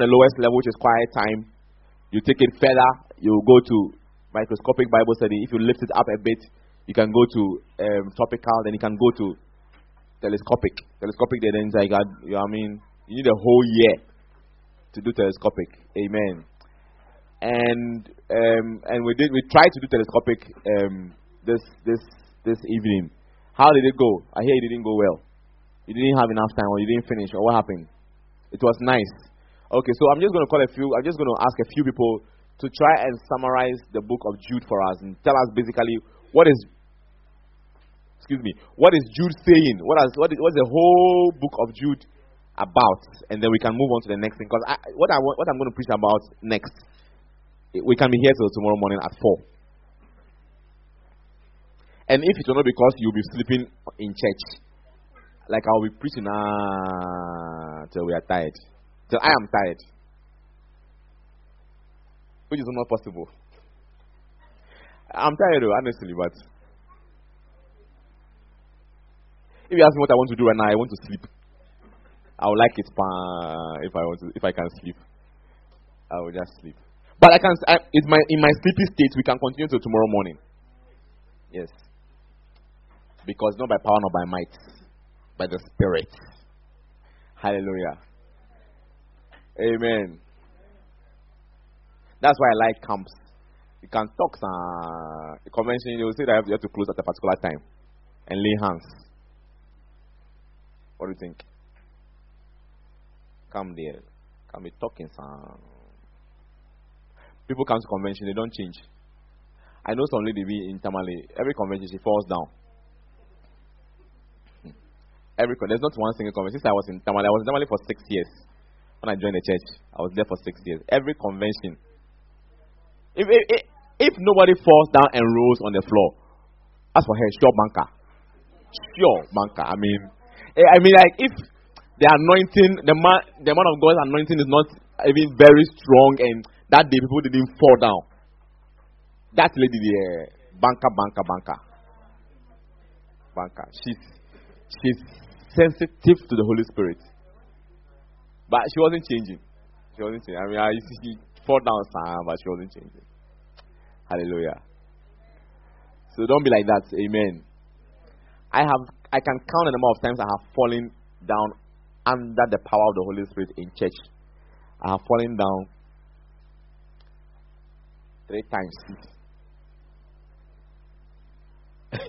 the lowest level, which is quiet time. You take it further, you go to microscopic Bible study. If you lift it up a bit, you can go to um, topical, then you can go to telescopic. Telescopic, then it's like, you know I mean, you need a whole year to do telescopic. Amen. And um, and we did we tried to do telescopic um, this this this evening. How did it go? I hear it didn't go well. You didn't have enough time, or you didn't finish, or what happened? It was nice. Okay, so I'm just going to call a few. I'm just going to ask a few people to try and summarize the book of Jude for us and tell us basically what is. Excuse me. What is Jude saying? What is what is what's the whole book of Jude about? And then we can move on to the next thing. Because what I what I'm going to preach about next, we can be here till tomorrow morning at four. And if it were not because you'll be sleeping in church, like I'll be preaching ah, till we are tired. So I am tired. Which is not possible. I'm tired, though, honestly, but if you ask me what I want to do right now, I want to sleep. I would like it if I want to, if I can sleep. I will just sleep. But I can. I, it's my in my sleepy state. We can continue till tomorrow morning. Yes. Because not by power, not by might, by the Spirit. Hallelujah. Amen. That's why I like camps. You can talk uh, convention, you will say that you have to close at a particular time and lay hands. What do you think? Come there. Come be talking some. People come to convention, they don't change. I know some lady be in Tamale, every convention she falls down. Hmm. Every there's not one single convention. Since I was in Tamale, I was in Tamale for six years when I joined the church. I was there for six years. Every convention. If, if, if nobody falls down and rolls on the floor, as for her, sure banker. Sure banker. I mean, eh, I mean, like, if the anointing, the man, the man of God's anointing is not even very strong, and that day people didn't fall down. That lady there, banker, banker, banker. Banker. She's, she's sensitive to the Holy Spirit. But she wasn't changing. She wasn't changing. I mean, I she fall down but she wasn't changing. Hallelujah. So don't be like that. Amen. I have I can count the number of times I have fallen down under the power of the Holy Spirit in church. I have fallen down three times.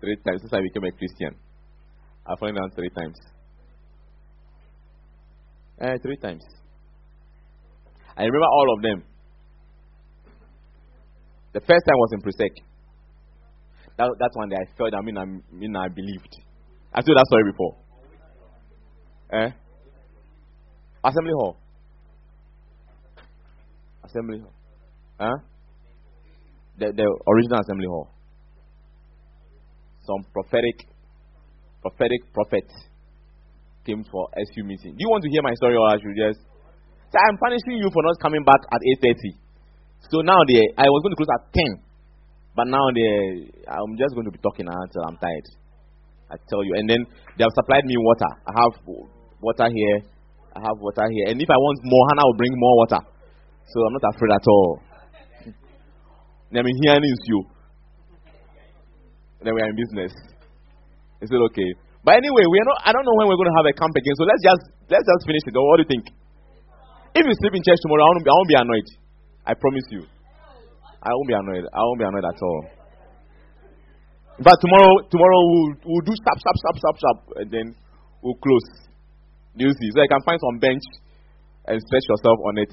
three times since I became a Christian. I've fallen down three times. Uh, three times. I remember all of them. The first time was in Presec. That, that's one day I felt, I mean, I mean, I believed. I told that story before. Eh? Assembly Hall. Assembly Hall. Huh? The, the original Assembly Hall. Some prophetic, prophetic prophet came for SU meeting. Do you want to hear my story or I should just say I'm punishing you for not coming back at 8:30? So now the I was going to close at 10, but now the I'm just going to be talking until I'm tired. I tell you, and then they have supplied me water. I have water here. I have water here, and if I want more, Hannah will bring more water. So I'm not afraid at all. I mean, here is you. Then we are in business. Is it okay? But anyway, we are not. I don't know when we're going to have a camp again. So let's just let's just finish it. what do you think? If you sleep in church tomorrow, I won't be, I won't be annoyed. I promise you. I won't be annoyed. I won't be annoyed at all. But tomorrow, tomorrow we'll, we'll do stop, stop, stop, stop, stop, and then we'll close. You see? So you can find some bench and stretch yourself on it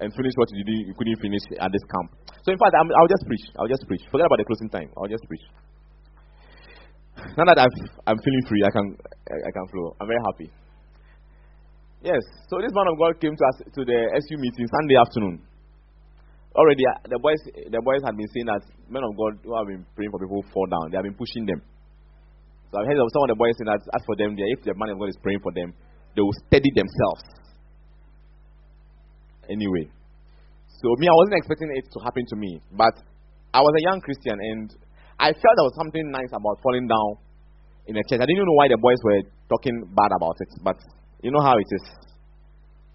and finish what you did, you couldn't finish at this camp. So in fact, i will just preach. I'll just preach. Forget about the closing time. I'll just preach. Now that i am feeling free, I can I can flow. I'm very happy. Yes. So this man of God came to us to the SU meeting Sunday afternoon. Already, uh, the boys the boys had been saying that men of God who have been praying for people fall down, they have been pushing them. So I've heard of some of the boys saying that as for them, if the man of God is praying for them, they will steady themselves. Anyway, so me, I wasn't expecting it to happen to me, but I was a young Christian and I felt there was something nice about falling down in a church. I didn't know why the boys were talking bad about it, but You know how it is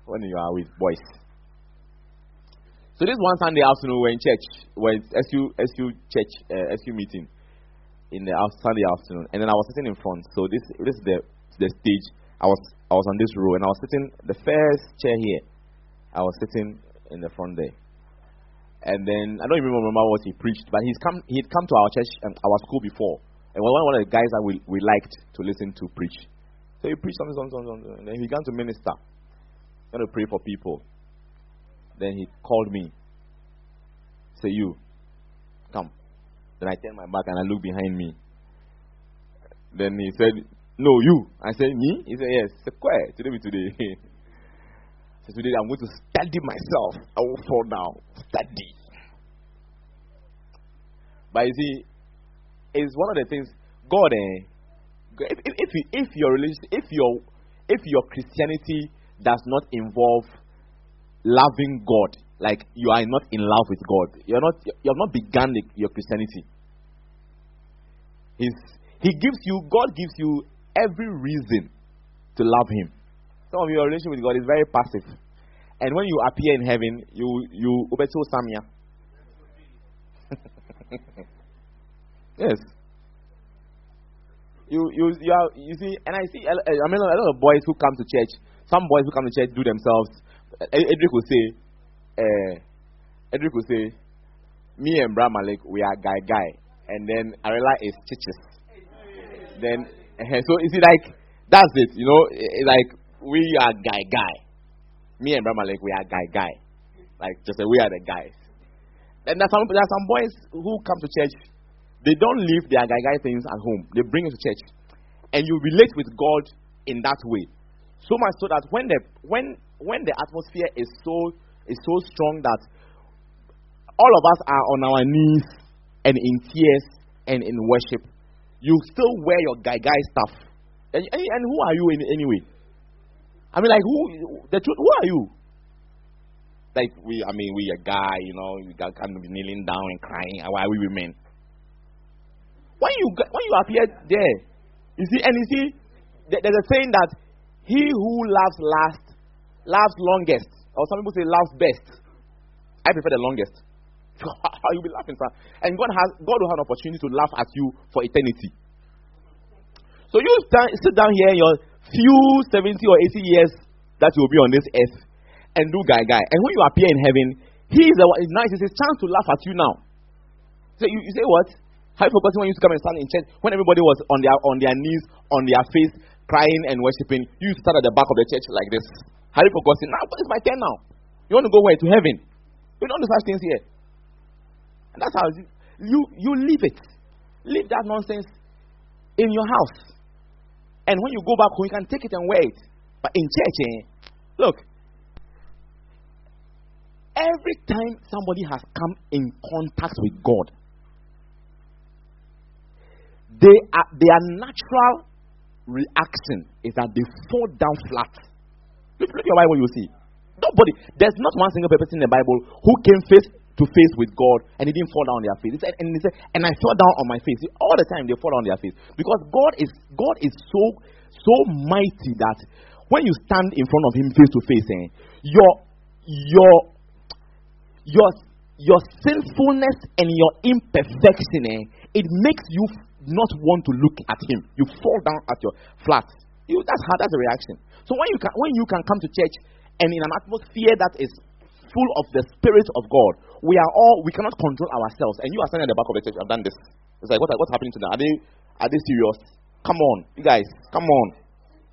when you are with boys. So this one Sunday afternoon, we're in church, we're SU, SU church, uh, SU meeting in the Sunday afternoon, and then I was sitting in front. So this, this is the, the stage. I was, I was on this row, and I was sitting the first chair here. I was sitting in the front there. And then I don't even remember what he preached, but he's come, he'd come to our church and our school before, and was one of the guys that we, we liked to listen to preach. So he preached something, something, something, and then he began to minister, to pray for people. Then he called me. Say, you, come. Then I turned my back and I looked behind me. Then he said, No, you. I said, Me? He said, Yes. Said, Quiet. Today be today. so today I'm going to study myself. I will fall down. Study. But you see, it's one of the things God eh, if, if, if your religion, if your if your Christianity does not involve loving God, like you are not in love with God. You're not you have not begun your Christianity. He's, he gives you God gives you every reason to love him. Some of your relation with God is very passive. And when you appear in heaven, you you ubeto samia. yes. You you you, are, you see, and I see. I mean, a lot of boys who come to church. Some boys who come to church do themselves Edric will say, uh, Edric will say, me and Bra Malik, we are guy guy. And then Arela is chiches. Then, so is it like, that's it, you know, it, like, we are guy guy. Me and Bra Malik, we are guy guy. Like, just say, we are the guys. And there's some, there are some boys who come to church, they don't leave their guy guy things at home. They bring it to church. And you relate with God in that way. So much so that when the when when the atmosphere is so is so strong that all of us are on our knees and in tears and in worship, you still wear your guy guy stuff. And, and, and who are you in, anyway? I mean, like who the truth? Who are you? Like we, I mean, we a guy, you know, we got kind of kneeling down and crying. Why are we women? When you when you appear there, you see, and you see, there's a saying that he who laughs last laughs longest. Or some people say loves best. I prefer the longest. You'll be laughing, sir. And God has God will have an opportunity to laugh at you for eternity. So you stand, sit down here in your few 70 or 80 years that you will be on this earth and do guy guy. And when you appear in heaven, he is the one, it's nice, it's his chance to laugh at you now. So you, you say what? Have you forgotten when you used to come and stand in church when everybody was on their on their knees, on their face, crying and worshiping, you used to stand at the back of the church like this. Have you forgotten? Now it's my turn now. You want to go where? To heaven. We don't do such things here. And that's how you, you, you leave it. Leave that nonsense in your house. And when you go back home, you can take it and wear it. But in church, eh, look, every time somebody has come in contact with God, they are, their natural reaction is that they fall down flat. Look, look at your Bible, you see. Nobody, there's not one single person in the Bible who came face to face with God and he didn't fall down on their face. He said, and he said, and I fell down on my face. All the time they fall on their face because God is God is so so mighty that when you stand in front of Him face to face, eh, your your your your sinfulness and your imperfection, eh, it makes you not want to look at him. You fall down at your flat. You, that's how that's a reaction. So when you can when you can come to church and in an atmosphere that is full of the spirit of God, we are all we cannot control ourselves. And you are standing at the back of the church. I've done this. It's like what, what's happening to them? Are they are they serious? Come on, you guys, come on.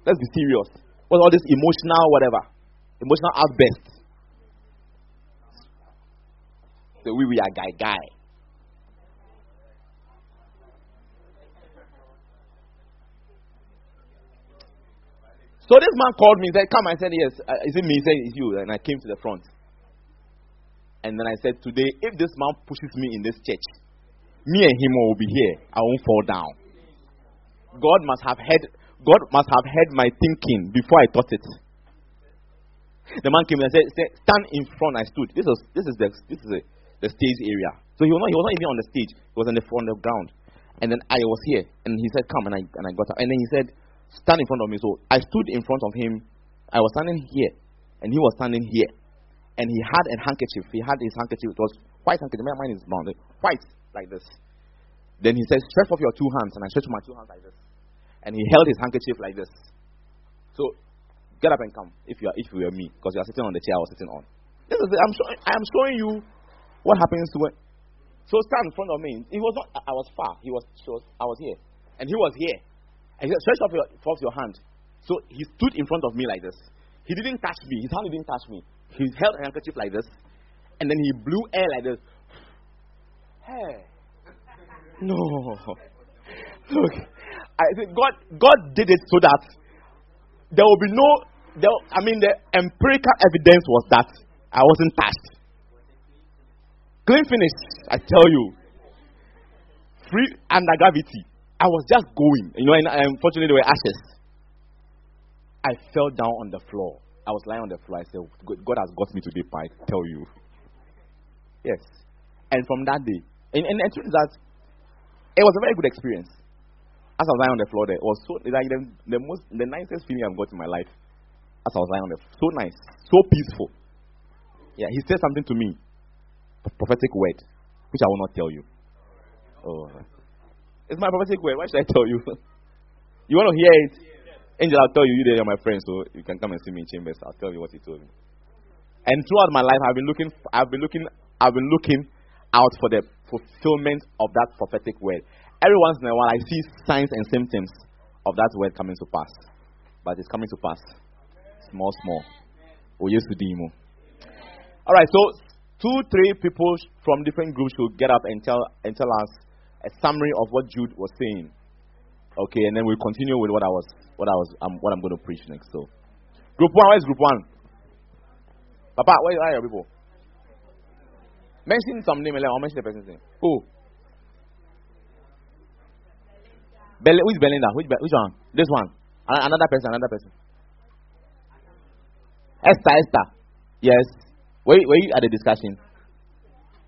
Let's be serious. What's all this emotional whatever? Emotional outburst. So we we are guy guy. So this man called me, said, Come. I said, Yes. Uh, is it me? He said, It's you. And I came to the front. And then I said, Today, if this man pushes me in this church, me and him will be here. I won't fall down. God must have heard God must have heard my thinking before I thought it. The man came and said, Stand in front. I stood. This was this is the this is the, the stage area. So he was not he was not even on the stage, he was on the front of the ground. And then I was here and he said, Come and I and I got up. And then he said, stand in front of me. So I stood in front of him I was standing here, and he was standing here, and he had a handkerchief. He had his handkerchief. It was white handkerchief. Mine is brown. White like this. Then he said, "Stretch off your two hands," and I stretched my two hands like this, and he held his handkerchief like this. So, get up and come if you are if you were me, because you are sitting on the chair I was sitting on. This is I'm showing I'm showing you what happens to when. So stand in front of me. He was not. I was far. He was. was I was here, and he was here. And he said, "Stretch off your, off your hand." So he stood in front of me like this. He didn't touch me. His hand didn't touch me. He held a handkerchief like this, and then he blew air like this. Hey, no. Look, I think God, God did it so that there will be no. There, I mean, the empirical evidence was that I wasn't touched. Clean finish, I tell you. Free under gravity. I was just going, you know, and unfortunately there were ashes. I fell down on the floor. I was lying on the floor. I said, God has got me today, I tell you. Yes. And from that day, and, and it turns that it was a very good experience. As I was lying on the floor there, it was so like the, the most the nicest feeling I've got in my life. As I was lying on the floor. So nice. So peaceful. Yeah, he said something to me prophetic word, which I will not tell you. Oh, it's my prophetic word. Why should I tell you? you want to hear it? Angel, I'll tell you. You there, you're my friend, so you can come and see me in chambers. I'll tell you what he told me. And throughout my life, I've been looking. I've been looking. I've been looking out for the fulfillment of that prophetic word. Every once in a while, I see signs and symptoms of that word coming to pass, but it's coming to pass. Small, small. Oh, yes, All right. So two, three people from different groups should get up and tell and tell us a summary of what Jude was saying. Okay, and then we'll continue with what I was what I was um, what I'm going to preach next. So, group one, where's group one? Papa, where are your people? Mention some name, I'll mention the person's name. Who? Bel- who is Belinda? Which, which one? This one. Another person, another person. Esther, Esther. Yes. Were, were you at the discussion?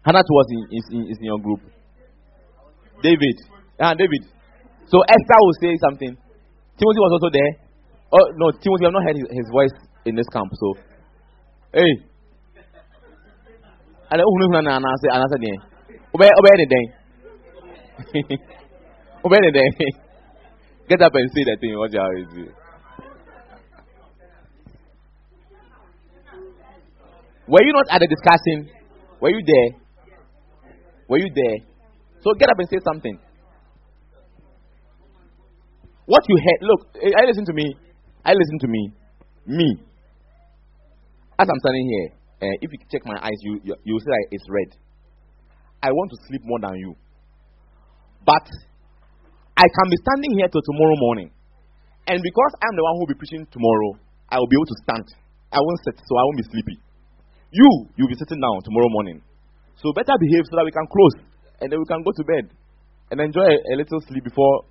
Hannah was in, is, in, is in your group. David. Ah, David. So Esther will say something. Timothy was also there. Oh, no, Timothy, I've not heard his, his voice in this camp. So, hey. I don't know and I said, obey, obey anything. Obey anything. Get up and say that thing. What you doing. Were you not at the discussion? Were you there? Were you there? So get up and say something. What you heard, look, I listen to me. I listen to me. Me. As I'm standing here, uh, if you check my eyes, you, you, you see that it's red. I want to sleep more than you. But I can be standing here till tomorrow morning. And because I'm the one who will be preaching tomorrow, I will be able to stand. I won't sit, so I won't be sleepy. You, you'll be sitting down tomorrow morning. So better behave so that we can close and then we can go to bed and enjoy a, a little sleep before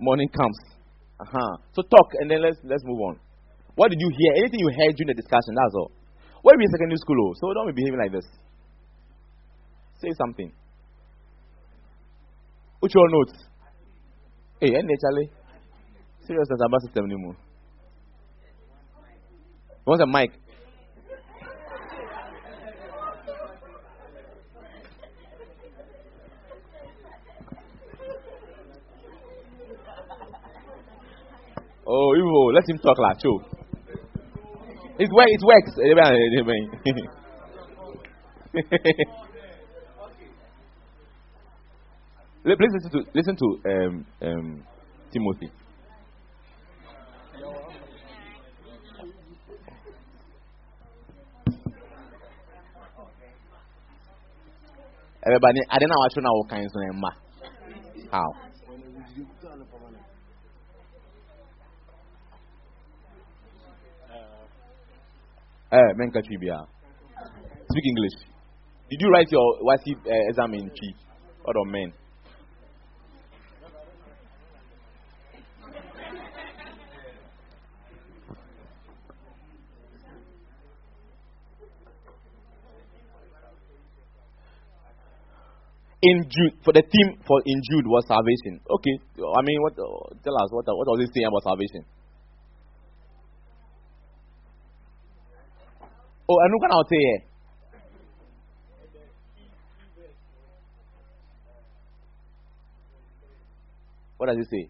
morning comes. Uh-huh. So talk and then let's let's move on. What did you hear? Anything you heard during the discussion, that's all. Where are we in secondary school, oh? so don't be behaving like this. Say something. What's your notes? Hey, and Charlie. Serious as a system anymore. What's a mic? Oh, evil. Let him talk like show. It works. It works. Please listen to listen to um, um, Timothy. Everybody, I don't know what you know How? Eh, menka trivia. Speak English. Did you write your WASSCE uh, eh, exam in Chi or men? in Jude for the theme for in Jude was salvation. Okay, I mean, what? Uh, tell us what? What was he saying about salvation? Oh, know what I'll say here. What does it say?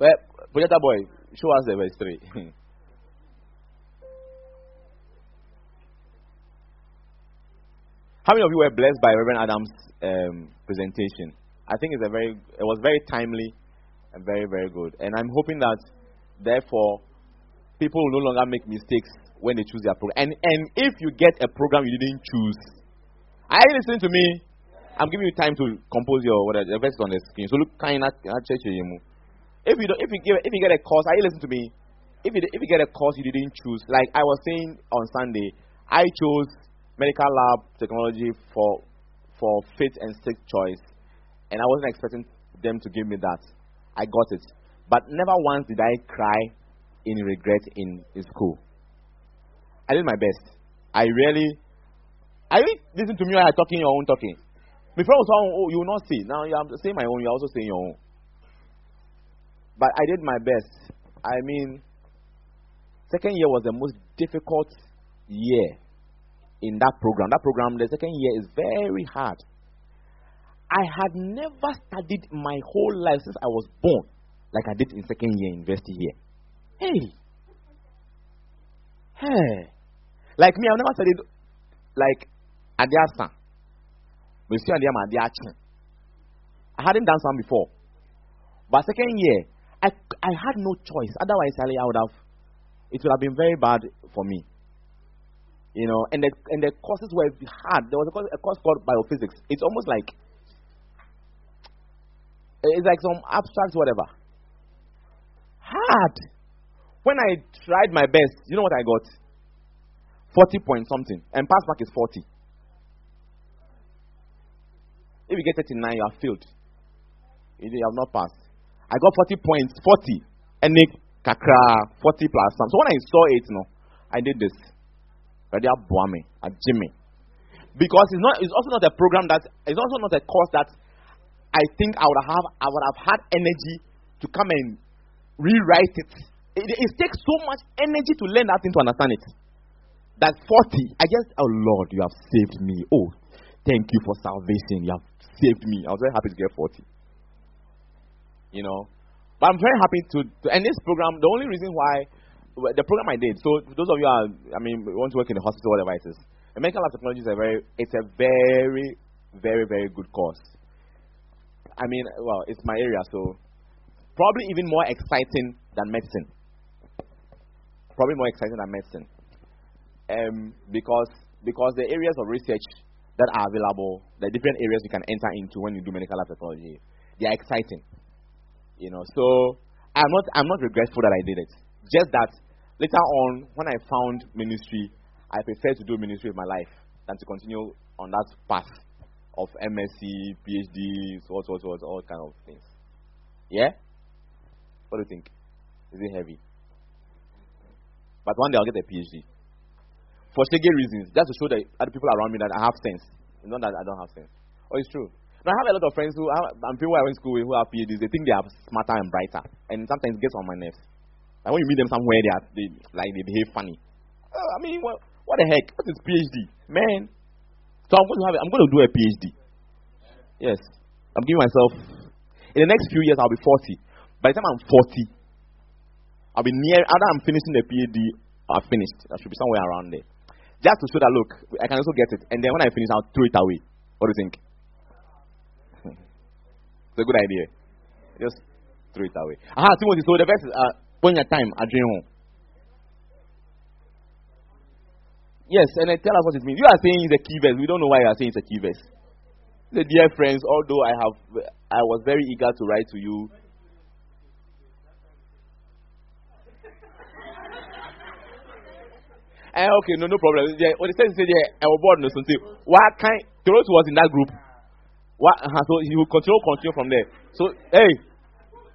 Well, Projector boy, show us the verse 3. How many of you were blessed by Reverend Adams' um, presentation? I think it's a very, it was very timely and very, very good. And I'm hoping that, therefore, people will no longer make mistakes when they choose their program. And, and if you get a program you didn't choose, are you listening to me? I'm giving you time to compose your whatever verse on the screen. So look, kind of church if you don't, if you give, if you get a course, are you listening to me? If you if you get a course you didn't choose, like I was saying on Sunday, I chose medical lab technology for for fifth and sixth choice, and I wasn't expecting them to give me that. I got it, but never once did I cry in regret in, in school. I did my best. I really, I really listen to me while I'm talking your own talking. Before I was saying, oh, you will not see. Now I'm saying my own, you're also saying your own. But I did my best. I mean, second year was the most difficult year in that program. That program, the second year is very hard. I had never studied my whole life since I was born like I did in second year university year. Hey. Hey. Like me, I've never studied like Adiasa. I hadn't done some before. But second year, I, I had no choice. Otherwise, I would have, it would have been very bad for me. You know, and the, and the courses were hard. There was a course, a course called biophysics. It's almost like, it's like some abstract whatever. Hard. When I tried my best, you know what I got? 40 point something. And pass mark is 40. If you get 39, you have failed. You have not passed. I got 40 points, 40. And kakra, 40 plus some. So when I saw it, you know, I did this. Ready up Buame, at Jimmy. Because it's not it's also not a program that it's also not a course that I think I would have I would have had energy to come and rewrite it. It, it takes so much energy to learn that thing to understand it. That 40, I just, oh Lord, you have saved me. Oh, thank you for salvation. You have saved me. I was very happy to get 40 you know. But I'm very happy to, to end this program. The only reason why the program I did. So those of you are, I mean, want to work in the hospital, whatever it is. American Lab Technology is a very, it's a very, very, very good course. I mean, well, it's my area, so probably even more exciting than medicine. Probably more exciting than medicine, um, because because the areas of research that are available, the different areas you can enter into when you do medical technology, they are exciting. You know, so I'm not I'm not regretful that I did it. Just that later on, when I found ministry, I prefer to do ministry with my life than to continue on that path of MSc, PhD, so so so all kind of things. Yeah? What do you think? Is it heavy? But one day I'll get a PhD. For shaggy reasons, just to show the other people around me that I have sense. Not that I don't have sense. Oh, it's true. Now, I have a lot of friends who have, and people I went to school with who have PhDs. They think they are smarter and brighter, and sometimes it gets on my nerves. And when you meet them somewhere, they are they like they behave funny. Uh, I mean, what, what the heck? What is PhD, man? So I'm going to have. I'm going to do a PhD. Yes, I'm giving myself. In the next few years, I'll be 40. By the time I'm 40, I'll be near. Either I'm finishing the PhD, or I've finished. I should be somewhere around there. Just to show that look, I can also get it. And then when I finish, I'll throw it away. What do you think? It's a good idea. Just throw it away. Aha, Timothy, so the verse is uh, when your time, home. Yes, and then tell us what it means. You are saying it's a key verse. We don't know why you are saying it's a key verse. The dear friends, although I have, I was very eager to write to you. Eh, okay, no, no problem. Yeah, says, say, yeah, I was no something. Why can't Toronto was in that group? Uh, so he will continue, continue from there. So, hey,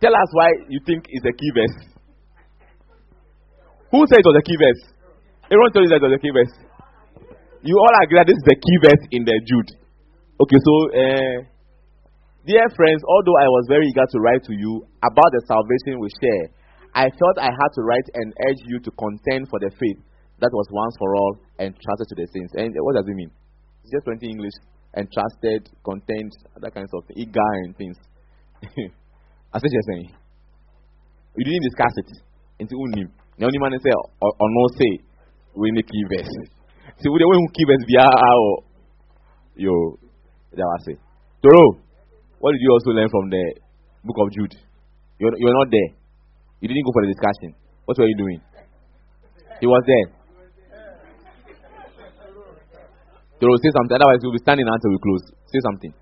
tell us why you think it's a key verse. Who said it was a key verse? Everyone told you that it was a key verse. You all agree that this is the key verse in the Jude. Okay, so, uh, dear friends, although I was very eager to write to you about the salvation we share, I felt I had to write and urge you to contend for the faith that was once for all entrusted to the saints. And what does it mean? It's just 20 English. Entrusted, content, other kinds of things, eager and things. I said you're saying. We didn't discuss it. Into unim. The only man say or, no say we need key verse. See we way who key verse be our yo that was it. Toro, what did you also learn from the book of Jude? You're, you're not there. You didn't go for the discussion. What were you doing? He was there. They will say something, otherwise you'll be standing until we close. Say something.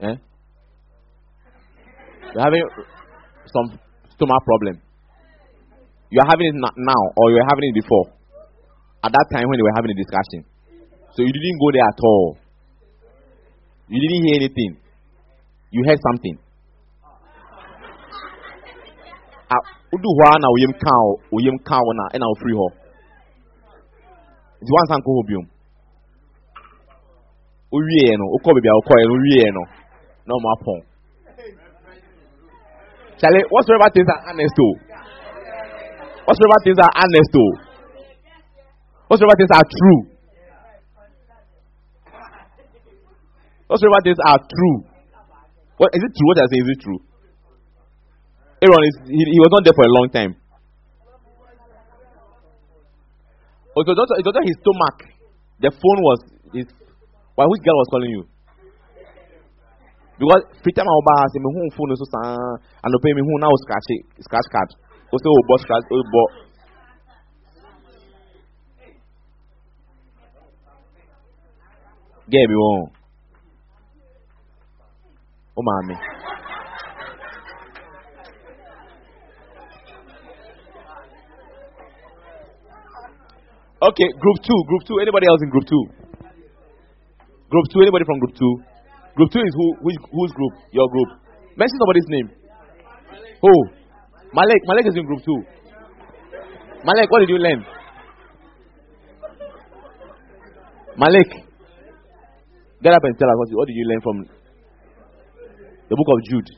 Eh? You're having some stomach problem. You are having it now, or you were having it before. At that time when they were having a discussion. So you didn't go there at all. You didn't hear anything. You heard something. wodu hɔ a na woyam ka na hɔ nti wansa nkɔ hɔ biom wowieɛ no wokɔ baabi a wokɔɛ no wowieɛ no na ɔmo apɔn Charlie, whatsoever things are honest to, whatsoever things are honest to, whatsoever things are true, whatsoever things are true. What is it true? What I say is it true? Aaron is he, he was not there for a long time. Oh, it was not, it was not his stomach. The phone was his. Why which girl was calling you? Because free time I buy say me who phone so sa and pay me who now scratch scratch card. Also oh boss scratch oh bo. Get me one. Oh mommy. Okay, group two, group two. Anybody else in group two? Group two. Anybody from group two? Group two is who? Which, whose group? Your group. Mention somebody's name. Who? Malek. Malek is in group two. Malek, what did you learn? Malek, get up and tell us what, did you learn from the book of Jude.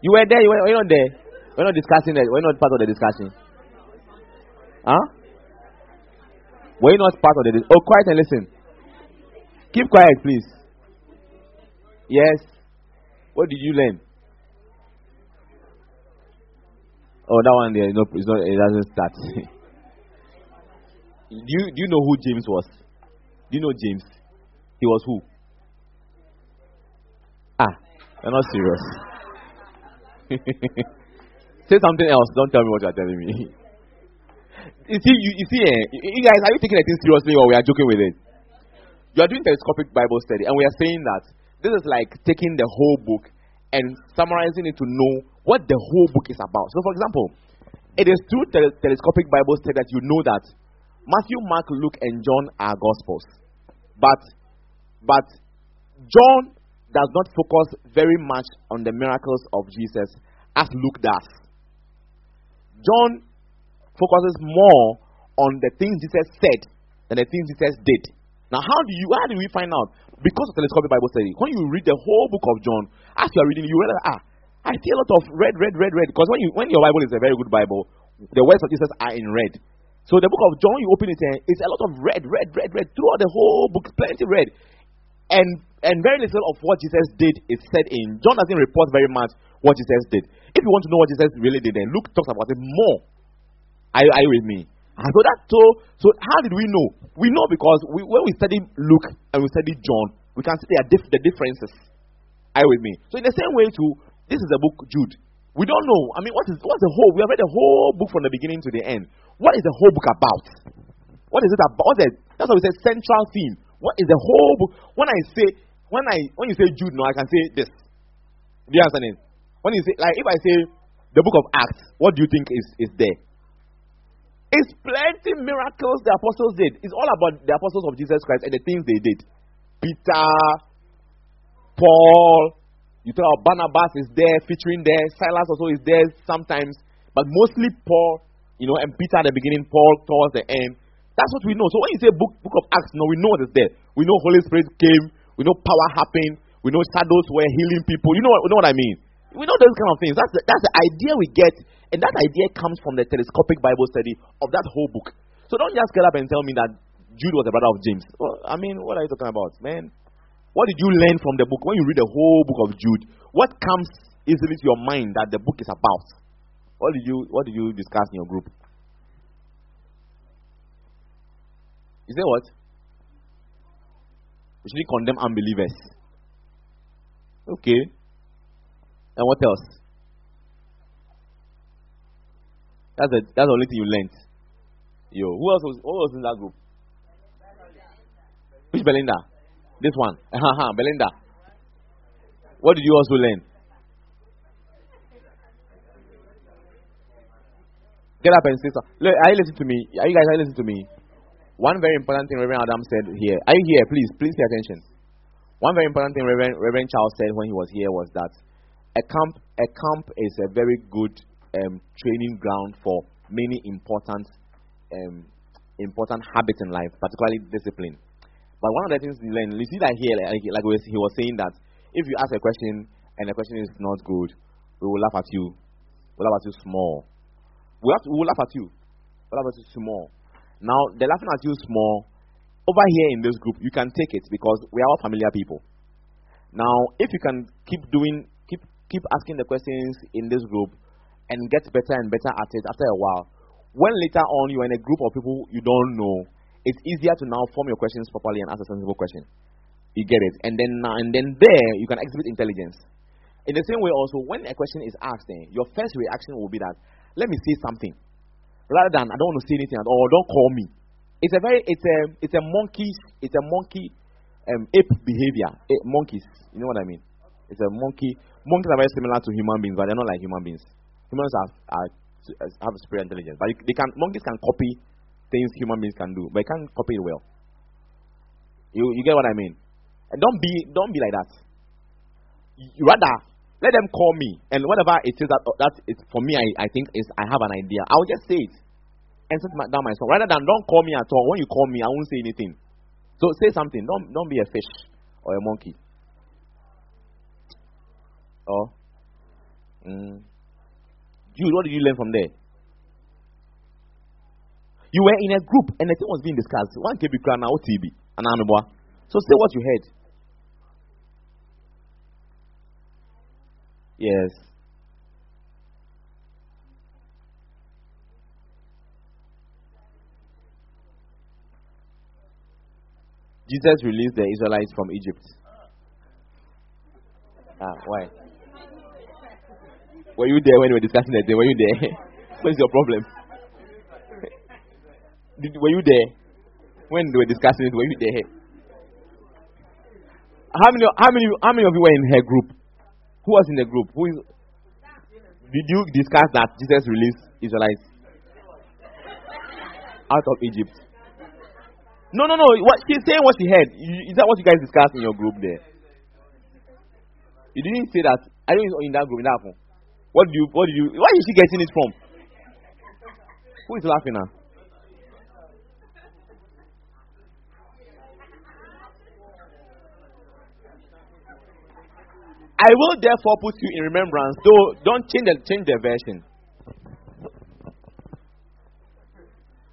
You were there. You were, you not there. We're not discussing that. We're not part of the discussion. Huh? Were you not part of the? Oh, quiet and listen. Keep quiet, please. Yes. What did you learn? Oh, that one there. No, it's not. It doesn't start. do you do you know who James was? Do you know James? He was who? Ah, you're not serious. Say something else. Don't tell me what you're telling me. you see, you, you see, eh, you guys, are you taking it seriously or we are joking with it? You are doing telescopic Bible study, and we are saying that this is like taking the whole book and summarizing it to know what the whole book is about. So, for example, it is through tel- telescopic Bible study that you know that Matthew, Mark, Luke, and John are Gospels, but but John does not focus very much on the miracles of Jesus as Luke does. John focuses more on the things Jesus said than the things Jesus did. Now, how do you how do we find out? Because of telescopic Bible study. When you read the whole book of John, as you are reading, you realize, ah, I see a lot of red, red, red, red. Because when you when your Bible is a very good Bible, the words of Jesus are in red. So the book of John, you open it and it's a lot of red, red, red, red throughout the whole book, plenty red. And and very little of what Jesus did is said in John doesn't report very much what Jesus did. If you want to know what Jesus really did, then Luke talks about it more. Are are you with me? And so that so so how did we know? We know because we, when we study Luke and we study John, we can see the, the differences. Are you with me? So in the same way too, this is the book Jude. We don't know. I mean, what is what's the whole? We have read the whole book from the beginning to the end. What is the whole book about? What is it about? The, that's what we say central theme. What is the whole book? When I say when I when you say Jude, no, I can say this. Do you understand it? When you say like if I say the book of Acts, what do you think is is there? It's plenty miracles the apostles did. It's all about the apostles of Jesus Christ and the things they did. Peter, Paul, you about Barnabas is there, featuring there. Silas also is there sometimes, but mostly Paul, you know, and Peter at the beginning, Paul towards the end. That's what we know. So when you say book, book of Acts, no, we know what is there. We know Holy Spirit came. We know power happened. We know shadows were healing people. You know what, you know what I mean? We know those kind of things. That's the, that's the idea we get, and that idea comes from the telescopic Bible study of that whole book. So don't just get up and tell me that Jude was the brother of James. Well, I mean, what are you talking about, man? What did you learn from the book? When you read the whole book of Jude, what comes easily to your mind that the book is about? What did you What did you discuss in your group? You say what? We shouldn't condemn unbelievers. Okay. And what else? That's the that's the only thing you learned. Yo, who else was who was in that group? Which Belinda? This one. Belinda. What did you also learn? Get up and say so. Look, are you listening to me? Are you guys listening to me? One very important thing Reverend Adam said here. Are you here? Please, please pay attention. One very important thing Reverend, Reverend Charles said when he was here was that a camp, a camp is a very good um, training ground for many important, um, important habits in life, particularly discipline. But one of the things you learn, you see that here, like, like he was saying that if you ask a question and the question is not good, we will laugh at you. We'll laugh at you small. We, have to, we will laugh at you. We'll laugh at you small. Now, they're laughing at you small. Over here in this group, you can take it because we are all familiar people. Now, if you can keep doing, keep asking the questions in this group and get better and better at it after a while, when later on you're in a group of people you don't know, it's easier to now form your questions properly and ask a sensible question. You get it, and then and then there you can exhibit intelligence. In the same way, also when a question is asked, eh, your first reaction will be that, "Let me say something." rather than I don't want to say anything at all. Don't call me. It's a very it's a it's a monkey it's a monkey um, ape behavior. Monkeys, you know what I mean? It's a monkey. Monkeys are very similar to human beings, but they're not like human beings. Humans are, are have superior intelligence, but they can monkeys can copy things human beings can do, but they can't copy it well. You you get what I mean? And don't be don't be like that. You, rather let them call me, and whatever it is that that is for me, I, I think is I have an idea. I'll just say it and set my, down myself. Rather than don't call me at all. When you call me, I won't say anything. So say something. Don't don't be a fish or a monkey. Oh, mm. Jude, what did you learn from there? You were in a group and the thing was being discussed. One KB now TB and So say what you heard. Yes. Jesus released the Israelites from Egypt. Ah, why? Were you there when we were discussing that? Were you there? what is your problem? Did, were you there when they were discussing it? Were you there? How many? How many? How many of you were in her group? Who was in the group? Who is? Did you discuss that Jesus released Israelites out of Egypt? No, no, no. What she's saying, what she heard. Is that what you guys discussed in your group there? You didn't say that. I don't in that group. In that one. What do you? What did you? Where is she getting it from? Who is laughing now? I will therefore put you in remembrance, though don't change the, change the version.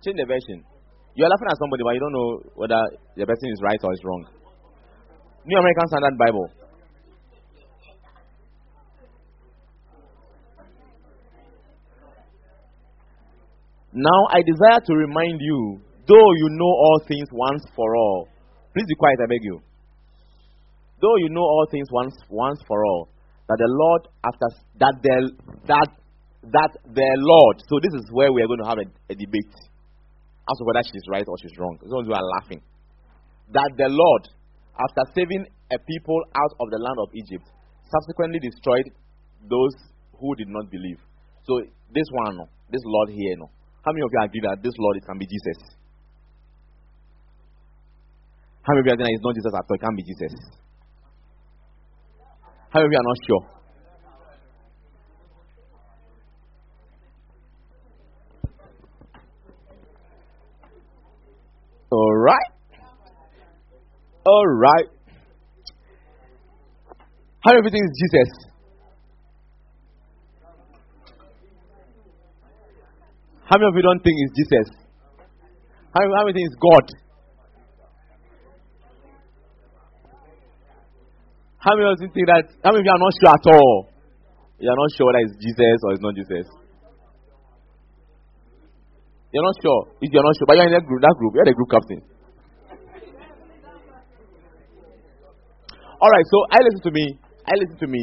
Change the version. You are laughing at somebody, but you don't know whether the person is right or is wrong. New American Standard Bible. Now I desire to remind you, though you know all things once for all. Please be quiet, I beg you. Though you know all things once, once for all, that the Lord after that the that that the Lord. So this is where we are going to have a, a debate as to whether she's right or she's wrong. Those who are laughing. That the Lord, after saving a people out of the land of Egypt, subsequently destroyed those who did not believe. So this one, this Lord here, no. How many of you agree that this Lord it can be Jesus? How many of you agree that it's not Jesus at all? It can be Jesus. How many of you are not sure? All right. All right. How everything is Jesus? How many of you don't think it's Jesus? How many, how many think it's God? How many of you think that? How many of you are not sure at all? You are not sure whether it's Jesus or it's not Jesus. You're not sure. If you're not sure, but you're in that group, that group, you're the group captain. All right, so I listen to me. I listen to me.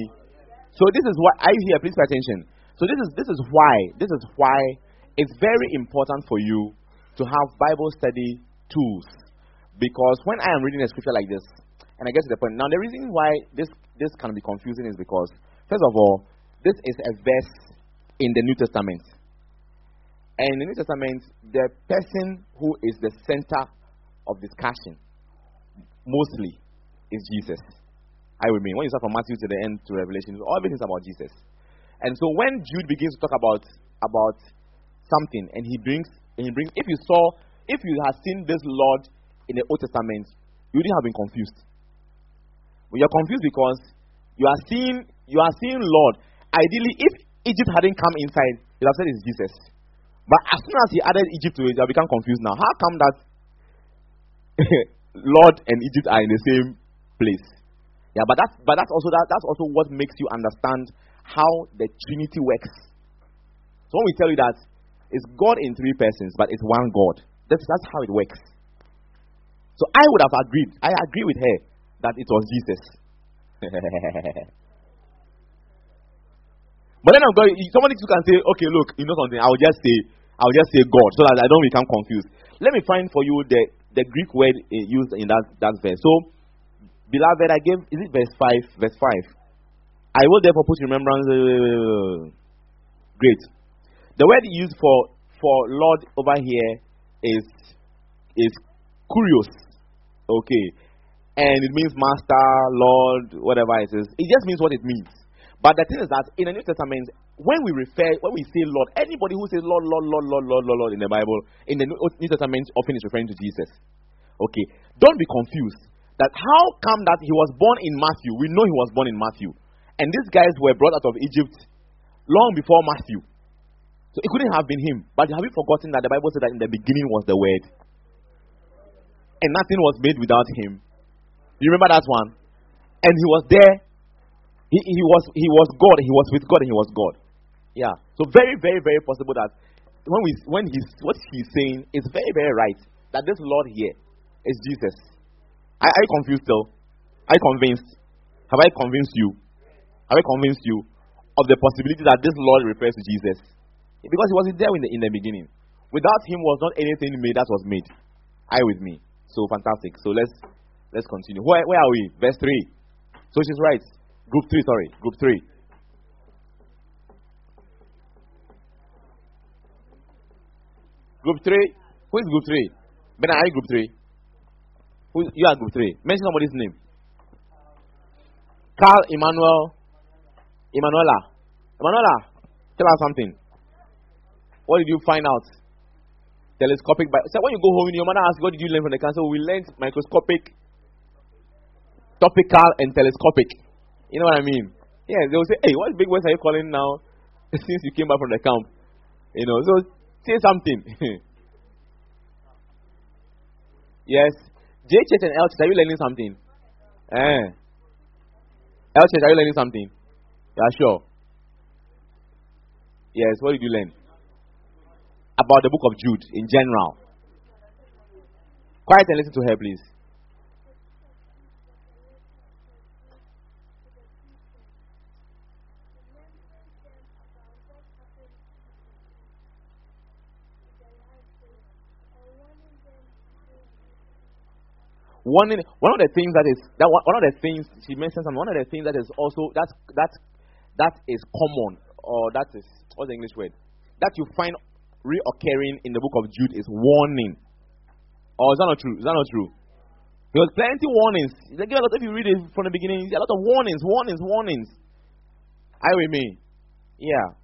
So this is what I hear. Please pay attention. So this is this is why this is why it's very important for you to have Bible study tools. Because when I am reading a scripture like this, and I get to the point. Now the reason why this this can be confusing is because first of all, this is a verse in the New Testament. And in the New Testament, the person who is the center of discussion mostly is Jesus. I would mean when you start from Matthew to the end to Revelation, all everything's about Jesus. And so when Jude begins to talk about about something, and he brings and he brings, if you saw, if you had seen this Lord in the Old Testament, you wouldn't have been confused. But you're confused because you are seeing you are seeing Lord. Ideally, if Egypt hadn't come inside, you'd have said it's Jesus. But as soon as he added Egypt to it, you become confused now. How come that Lord and Egypt are in the same place? Yeah, but that's but that's also that, that's also what makes you understand how the Trinity works. So when we tell you that it's God in three persons, but it's one God, that's that's how it works. So I would have agreed. I agree with her that it was Jesus. but then I'm going. Somebody can say, okay, look, you know something. I'll just say, I'll just say God, so that I don't become confused. Let me find for you the the Greek word eh, used in that that verse. So Beloved, I gave, is it verse 5? Verse 5. I will therefore put remembrance. Uh, great. The word used for, for Lord over here is, is kurios. Okay. And it means master, Lord, whatever it is. It just means what it means. But the thing is that in the New Testament, when we refer, when we say Lord, anybody who says Lord, Lord, Lord, Lord, Lord, Lord, Lord in the Bible, in the New Testament, often is referring to Jesus. Okay. Don't be confused that how come that he was born in Matthew? We know he was born in Matthew. And these guys were brought out of Egypt long before Matthew. So it couldn't have been him. But have you forgotten that the Bible said that in the beginning was the Word? And nothing was made without him. You remember that one? And he was there. He, he, was, he was God. He was with God and he was God. Yeah. So very, very, very possible that when, we, when he's, what he's saying is very, very right. That this Lord here is Jesus. Are, are you confused still? Are you convinced? Have I convinced you? Have I convinced you of the possibility that this Lord refers to Jesus? Because he wasn't there in the, in the beginning. Without him was not anything made that was made. You with me? So fantastic. So let's let's continue. Where, where are we? Verse 3. So she's right. Group 3, sorry. Group 3. Group 3. Who is group 3? Ben, are you group 3? Who, you are group three. Mention somebody's name. Carl Emmanuel. Emanuela. Emanuela, tell us something. What did you find out? Telescopic. Bi- so when you go home, your mother asks, What did you learn from the council? We learned microscopic, topical, and telescopic. You know what I mean? Yeah, they will say, Hey, what big words are you calling now since you came back from the camp? You know, so say something. yes. JHS and LCS, are you learning something? Eh. LCS, are you learning something? Yeah, sure. Yes, what did you learn? About the book of Jude in general. Quiet and listen to her, please. one one of the things that is that one of the things she mentions and one of the things that is also that's that that is common or that is what's the English word that you find reoccurring in the book of Jude is warning. Or is that not true? Is that not true? There was plenty of warnings. If you read it from the beginning, a lot of warnings, warnings, warnings. Are you with me? Yeah.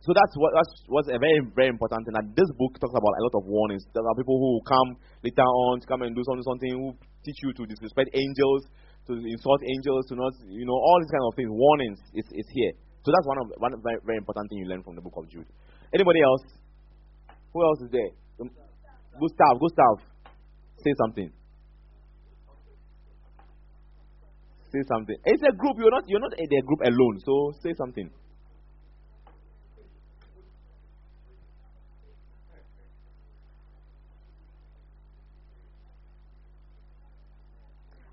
So that's what that's what's a very very important thing. That this book talks about a lot of warnings. There are people who come later on to come and do something something who teach you to disrespect angels, to insult angels, to not you know all these kind of things. Warnings is is here. So that's one of one very very important thing you learn from the book of Jude. Anybody else? Who else is there? Gustav, Gustav, say something. Say something. It's a group. You're not. You're not in a group alone. So say something.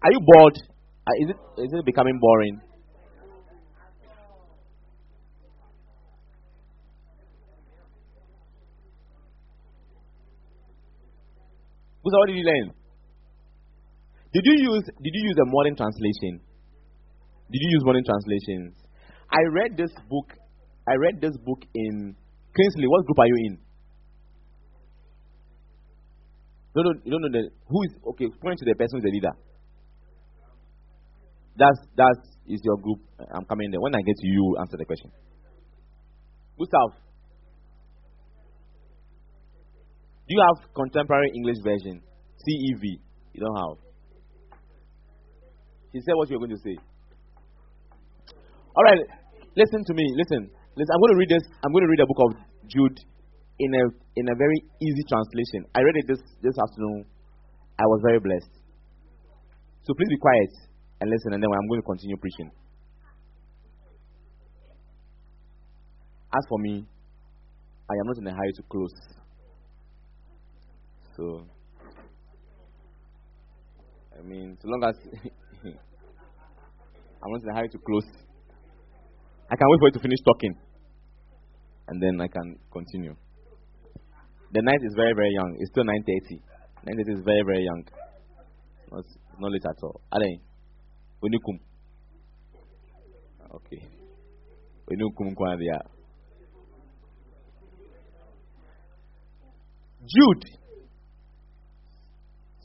Are you bored? Is it is it becoming boring? What did you learn? Did you use did you use a modern translation? Did you use modern translations? I read this book. I read this book in Kingsley. What group are you in? No, no, no, no. no. Who is okay? Point to the person who's the leader. That's that is your group. I'm coming there. When I get to you, answer the question. Gustav, do you have contemporary English version? CEV. You don't have. He said what you're going to say. All right, listen to me. Listen, listen. I'm going to read this. I'm going to read a book of Jude in a in a very easy translation. I read it this this afternoon. I was very blessed. So please be quiet and listen, and then I'm going to continue preaching. As for me, I am not in a hurry to close. So I mean, so long as I want to hurry to close, I can wait for you to finish talking, and then I can continue. The night is very, very young. It's still 9:30. 9:30 is very, very young. Not, not late at all. Alain, come, okay. You come, Jude.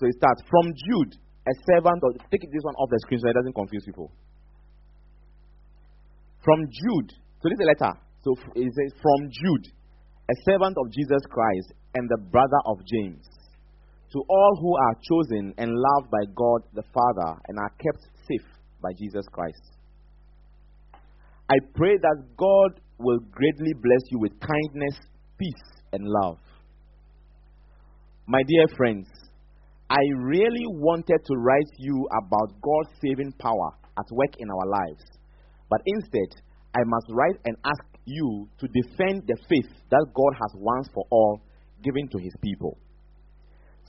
So it starts from Jude a servant of take this one off the screen so it doesn't confuse people. From Jude, so this is a letter. So it says from Jude, a servant of Jesus Christ and the brother of James, to all who are chosen and loved by God the Father and are kept safe by Jesus Christ. I pray that God will greatly bless you with kindness, peace, and love. My dear friends, I really wanted to write you about God's saving power at work in our lives. But instead, I must write and ask you to defend the faith that God has once for all given to his people.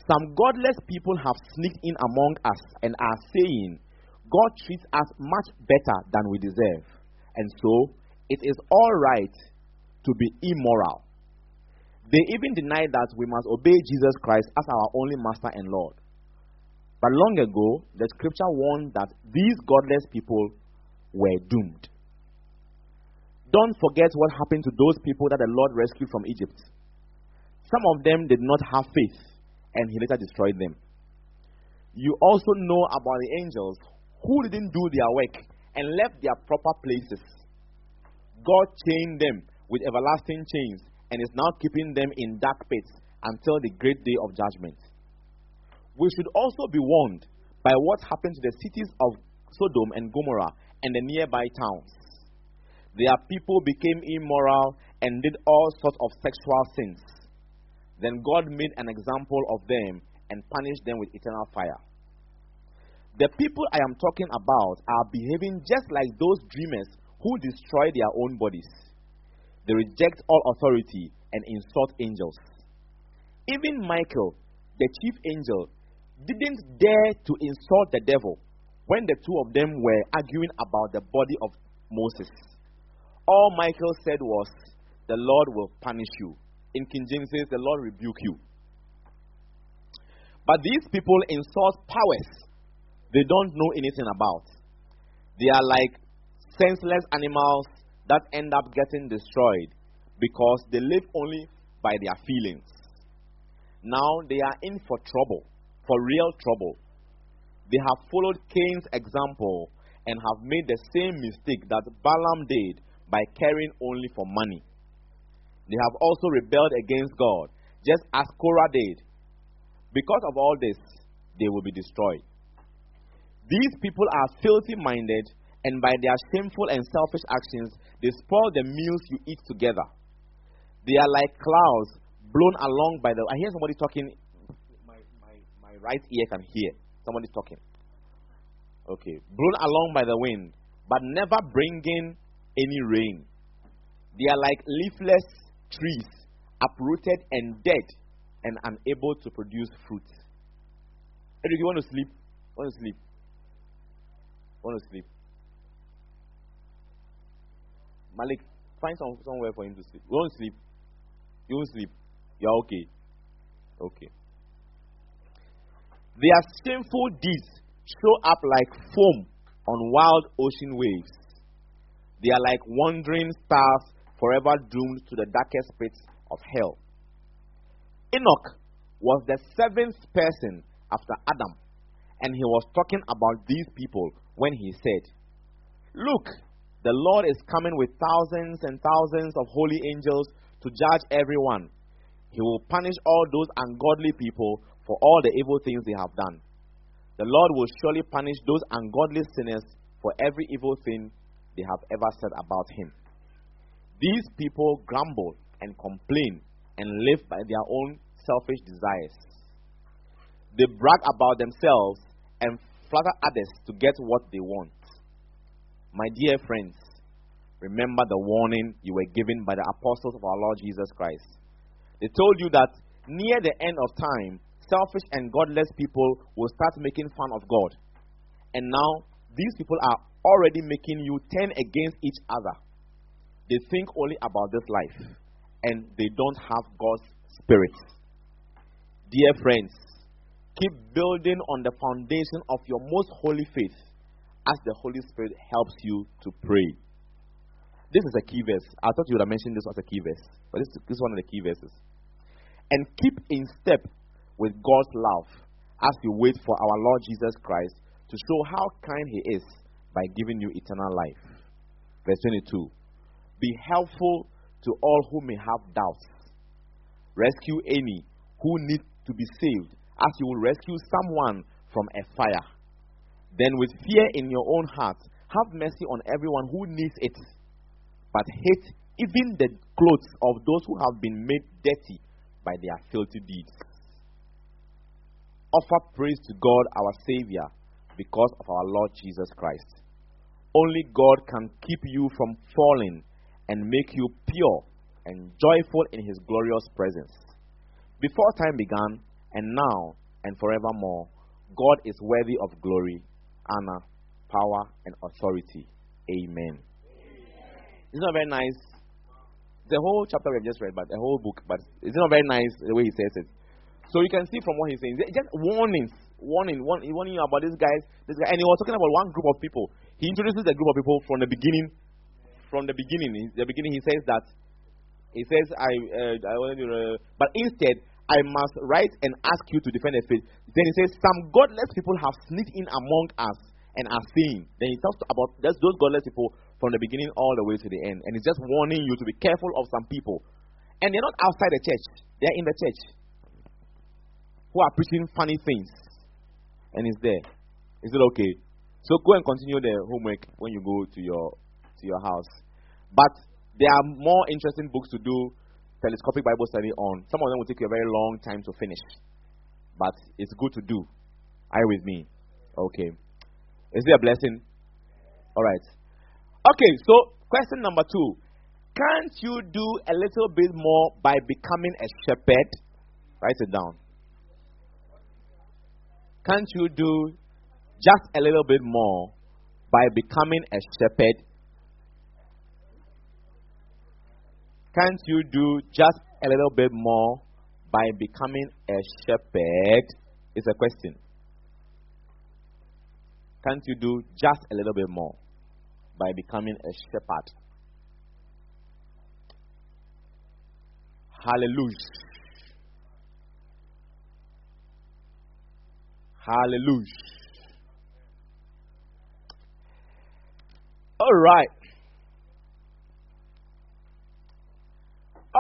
Some godless people have sneaked in among us and are saying, God treats us much better than we deserve. And so, it is all right to be immoral. They even deny that we must obey Jesus Christ as our only Master and Lord. But long ago, the scripture warned that these godless people were doomed. Don't forget what happened to those people that the Lord rescued from Egypt. Some of them did not have faith, and He later destroyed them. You also know about the angels who didn't do their work and left their proper places. God chained them with everlasting chains and is now keeping them in dark pits until the great day of judgment. We should also be warned by what happened to the cities of Sodom and Gomorrah and the nearby towns. Their people became immoral and did all sorts of sexual sins. Then God made an example of them and punished them with eternal fire. The people I am talking about are behaving just like those dreamers who destroy their own bodies. They reject all authority and insult angels. Even Michael, the chief angel, didn't dare to insult the devil when the two of them were arguing about the body of Moses. All Michael said was, The Lord will punish you. In King James says, The Lord rebuke you. But these people insult powers they don't know anything about. They are like senseless animals that end up getting destroyed because they live only by their feelings. Now they are in for trouble, for real trouble. They have followed Cain's example and have made the same mistake that Balaam did by caring only for money. They have also rebelled against God, just as Korah did. Because of all this, they will be destroyed. These people are filthy minded and by their shameful and selfish actions, they spoil the meals you eat together. They are like clouds blown along by the. I hear somebody talking. My, my, my right ear can hear somebody talking. Okay. Blown along by the wind, but never bringing any rain. They are like leafless trees, uprooted and dead, and unable to produce fruit. Eric, you want to sleep? Want to sleep? Want to sleep? Malik, find some, somewhere for him to sleep. You want to sleep? You won't sleep. You're okay. Okay. Their sinful deeds show up like foam on wild ocean waves. They are like wandering stars forever doomed to the darkest pits of hell. Enoch was the seventh person after Adam, and he was talking about these people when he said, Look, the Lord is coming with thousands and thousands of holy angels to judge everyone. He will punish all those ungodly people for all the evil things they have done. The Lord will surely punish those ungodly sinners for every evil thing they have ever said about him. These people grumble and complain and live by their own selfish desires. They brag about themselves and flatter others to get what they want. My dear friends, remember the warning you were given by the apostles of our Lord Jesus Christ. They told you that near the end of time, selfish and godless people will start making fun of God. And now, these people are already making you turn against each other. They think only about this life and they don't have God's Spirit. Dear friends, keep building on the foundation of your most holy faith as the Holy Spirit helps you to pray. This is a key verse. I thought you would have mentioned this as a key verse, but this, this is one of the key verses. And keep in step with God's love as you wait for our Lord Jesus Christ to show how kind He is by giving you eternal life. Verse 22 Be helpful to all who may have doubts. Rescue any who need to be saved, as you will rescue someone from a fire. Then, with fear in your own heart, have mercy on everyone who needs it, but hate even the clothes of those who have been made dirty by their filthy deeds. Offer praise to God our Savior because of our Lord Jesus Christ. Only God can keep you from falling and make you pure and joyful in His glorious presence. Before time began, and now, and forevermore, God is worthy of glory, honor, power, and authority. Amen. Amen. Isn't very nice? The whole chapter we have just read, but the whole book, but it's not very nice the way he says it. So you can see from what he's saying, just warnings, warning, warning, warning you about these guys, this guy, and he was talking about one group of people. He introduces a group of people from the beginning. From the beginning, the beginning, he says that he says, "I, uh, I want to," uh, but instead, I must write and ask you to defend the faith. Then he says, "Some godless people have sneaked in among us and are saying." Then he talks about those godless people from the beginning all the way to the end, and he's just warning you to be careful of some people. And they're not outside the church; they're in the church who are preaching funny things, and he's there. Is it okay? So go and continue the homework when you go to your to your house. But there are more interesting books to do telescopic Bible study on. Some of them will take you a very long time to finish. But it's good to do. Are with me? Okay. Is there a blessing? All right. Okay, so question number two. Can't you do a little bit more by becoming a shepherd? Write it down. Can't you do just a little bit more by becoming a shepherd? Can't you do just a little bit more by becoming a shepherd? It's a question. Can't you do just a little bit more by becoming a shepherd? Hallelujah. Hallelujah. All right.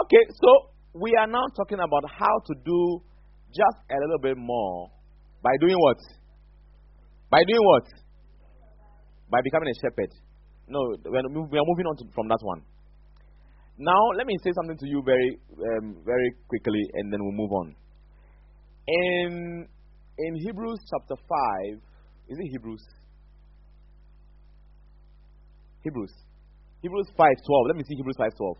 Okay, so we are now talking about how to do just a little bit more by doing what? By doing what? By becoming a shepherd. No, we are moving on to, from that one. Now, let me say something to you very, um, very quickly, and then we'll move on. In in Hebrews chapter five, is it Hebrews? Hebrews, Hebrews five twelve. Let me see Hebrews five twelve.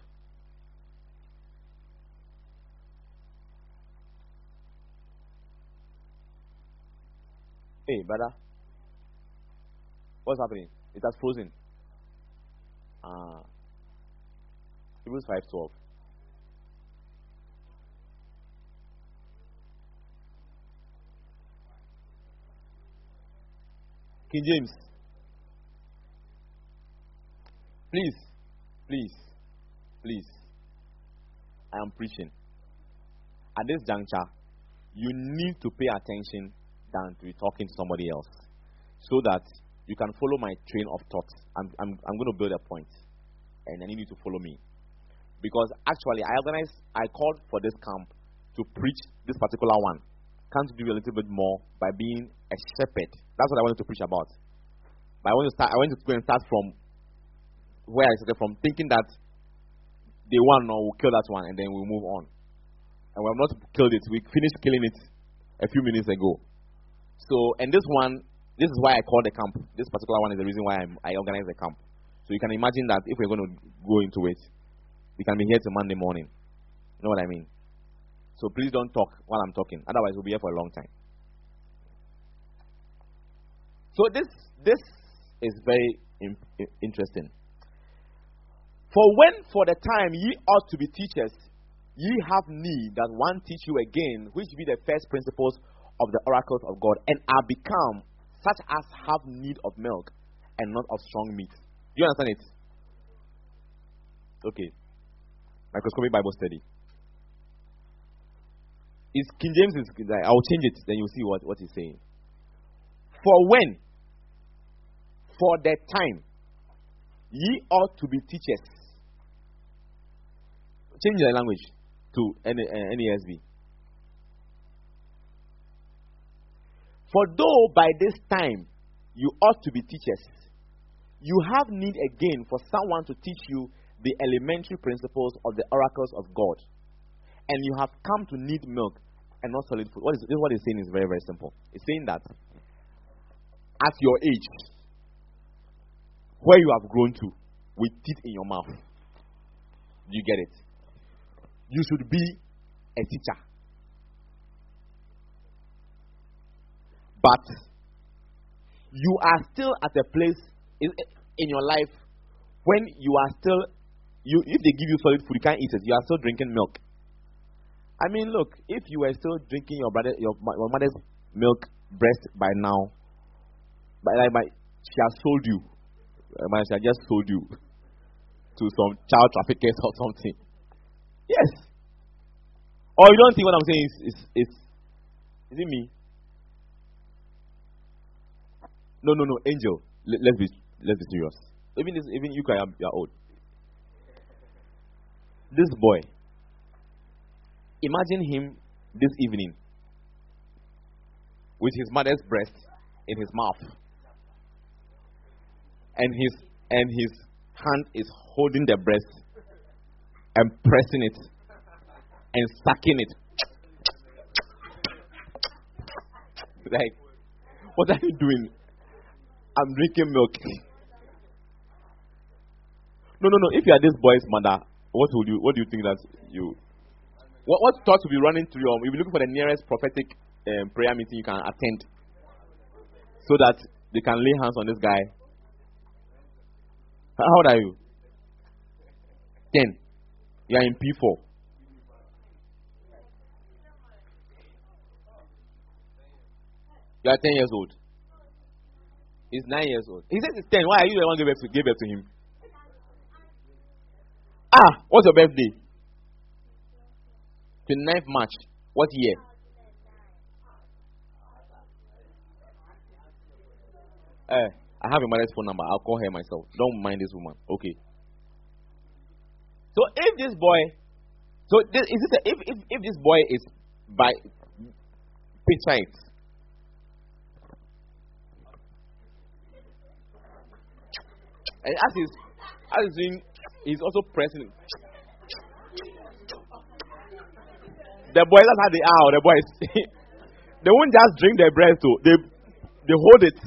Hey, brother, what's happening? It has frozen. Ah. Hebrews 5:12. King James. Please, please, please. I am preaching. At this juncture, you need to pay attention than to be talking to somebody else so that you can follow my train of thought. I'm, I'm, I'm going to build a point, and I need you to follow me. Because actually, I organized, I called for this camp to preach this particular one. Can't do a little bit more by being a shepherd. That's what I wanted to preach about. But I want to start. I want to go and start from where I started from, thinking that the one no, will kill that one, and then we'll move on. And we have not killed it. We finished killing it a few minutes ago. So, and this one, this is why I call the camp. This particular one is the reason why I'm, I organized the camp. So you can imagine that if we're going to go into it, we can be here till Monday morning. You know what I mean? So please don't talk while I'm talking. Otherwise, we'll be here for a long time. So this this is very interesting. For when for the time ye ought to be teachers, ye have need that one teach you again, which be the first principles of the oracles of God, and are become such as have need of milk and not of strong meat. Do you understand it? Okay. Microscopic Bible study. Is King James is I'll change it, then you'll see what, what he's saying. For when? For that time. Ye ought to be teachers. Change the language to any uh, NASB. For though by this time you ought to be teachers, you have need again for someone to teach you the elementary principles of the oracles of God. And you have come to need milk and not solid food. What is, what he's saying is very, very simple. He's saying that at your age, where you have grown to, with teeth in your mouth, you get it? You should be a teacher. But you are still at a place in, in your life when you are still you if they give you solid food, you can't eat it. You are still drinking milk. I mean, look, if you were still drinking your brother, your, your mother's milk breast by now, by like by, she has sold you. Uh, she has just sold you to some child traffickers or something. Yes. Or you don't think what I'm saying is is is, is it me? No, no, no, angel. Let, us be let's be serious. Even this, even you, are, you are old this boy, imagine him this evening with his mother's breast in his mouth. And his and his hand is holding the breast and pressing it and sucking it. like, what are you doing? I'm drinking milk. No, no, no. If you are this boy's mother, what would you what do you think that you what what thoughts will be running through your if you're looking for the nearest prophetic um, prayer meeting you can attend so that they can lay hands on this guy. How old are you? 10 you are in p4 you are 10 years old he's 9 years old he says he's 10 why are you the one gave to, gave birth to him Ah, what's your birthday? 29th March. What year? Uh, I have a mother's phone number. I'll call her myself. Don't mind this woman. Okay. So if this boy, so this, is this a, if, if if this boy is by picture. And as he's, as he's doing, he's also pressing. The boys, that's how they are, the boys. they won't just drink their breath, too. They, they hold it.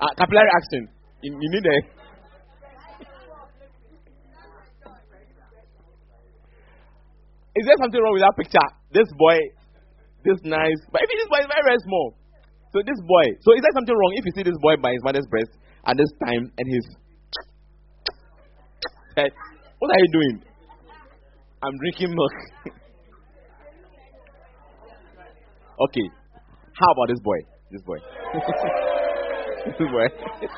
uh, capillary action. You, you need a. Is there something wrong with that picture? This boy, this nice. But if this boy is very, very small. So this boy, so is there something wrong if you see this boy by his mother's breast at this time and he's What are you doing? I'm drinking milk. okay. How about this boy? This boy. this boy.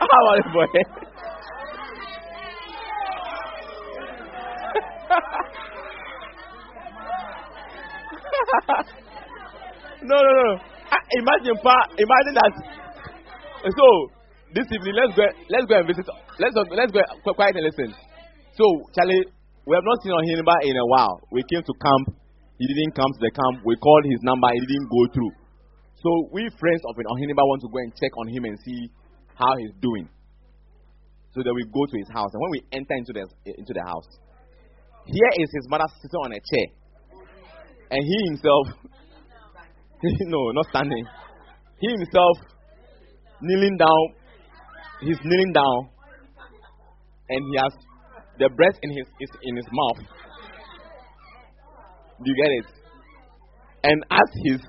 How about this boy? No, no, no. Ah, imagine, pa, imagine that. So, this evening, let's go, let's go and visit. Let's go, let's go quiet and listen. So, Charlie, we have not seen Ohineba in a while. We came to camp. He didn't come to the camp. We called his number. He didn't go through. So, we friends of Ohineba want to go and check on him and see how he's doing. So that we go to his house. And when we enter into the, into the house, here is his mother sitting on a chair. And he himself, no, not standing. He himself kneeling down. He's kneeling down. And he has the breath in his, is in his mouth. Do you get it? And as he's,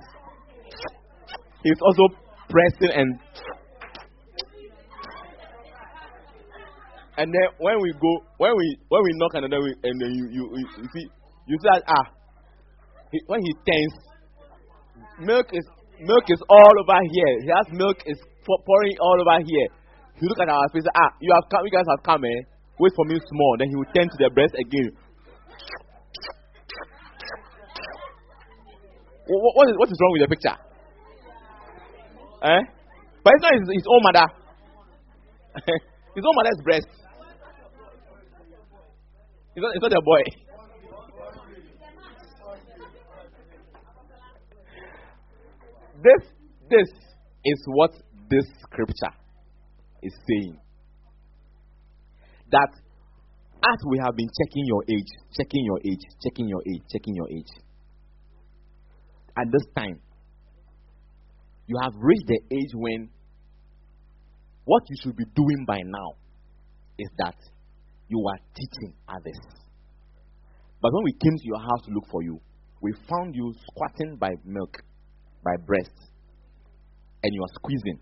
he's also pressing and and then when we go, when we when we knock and then we and then you you, you, you see you see that ah he, when he turns, milk is milk is all over here. He has milk is pouring all over here. He look at our face, ah, you have come, you guys have come, eh? Wait for me small. Then he will turn to the breast again. What, what, is, what is wrong with the picture? Eh? But it's not his, his own mother. his own mother's breast. It's not, it's not the boy. This, this is what this scripture is saying. That as we have been checking your age, checking your age, checking your age, checking your age, at this time, you have reached the age when what you should be doing by now is that you are teaching others. But when we came to your house to look for you, we found you squatting by milk by breast, and you are squeezing,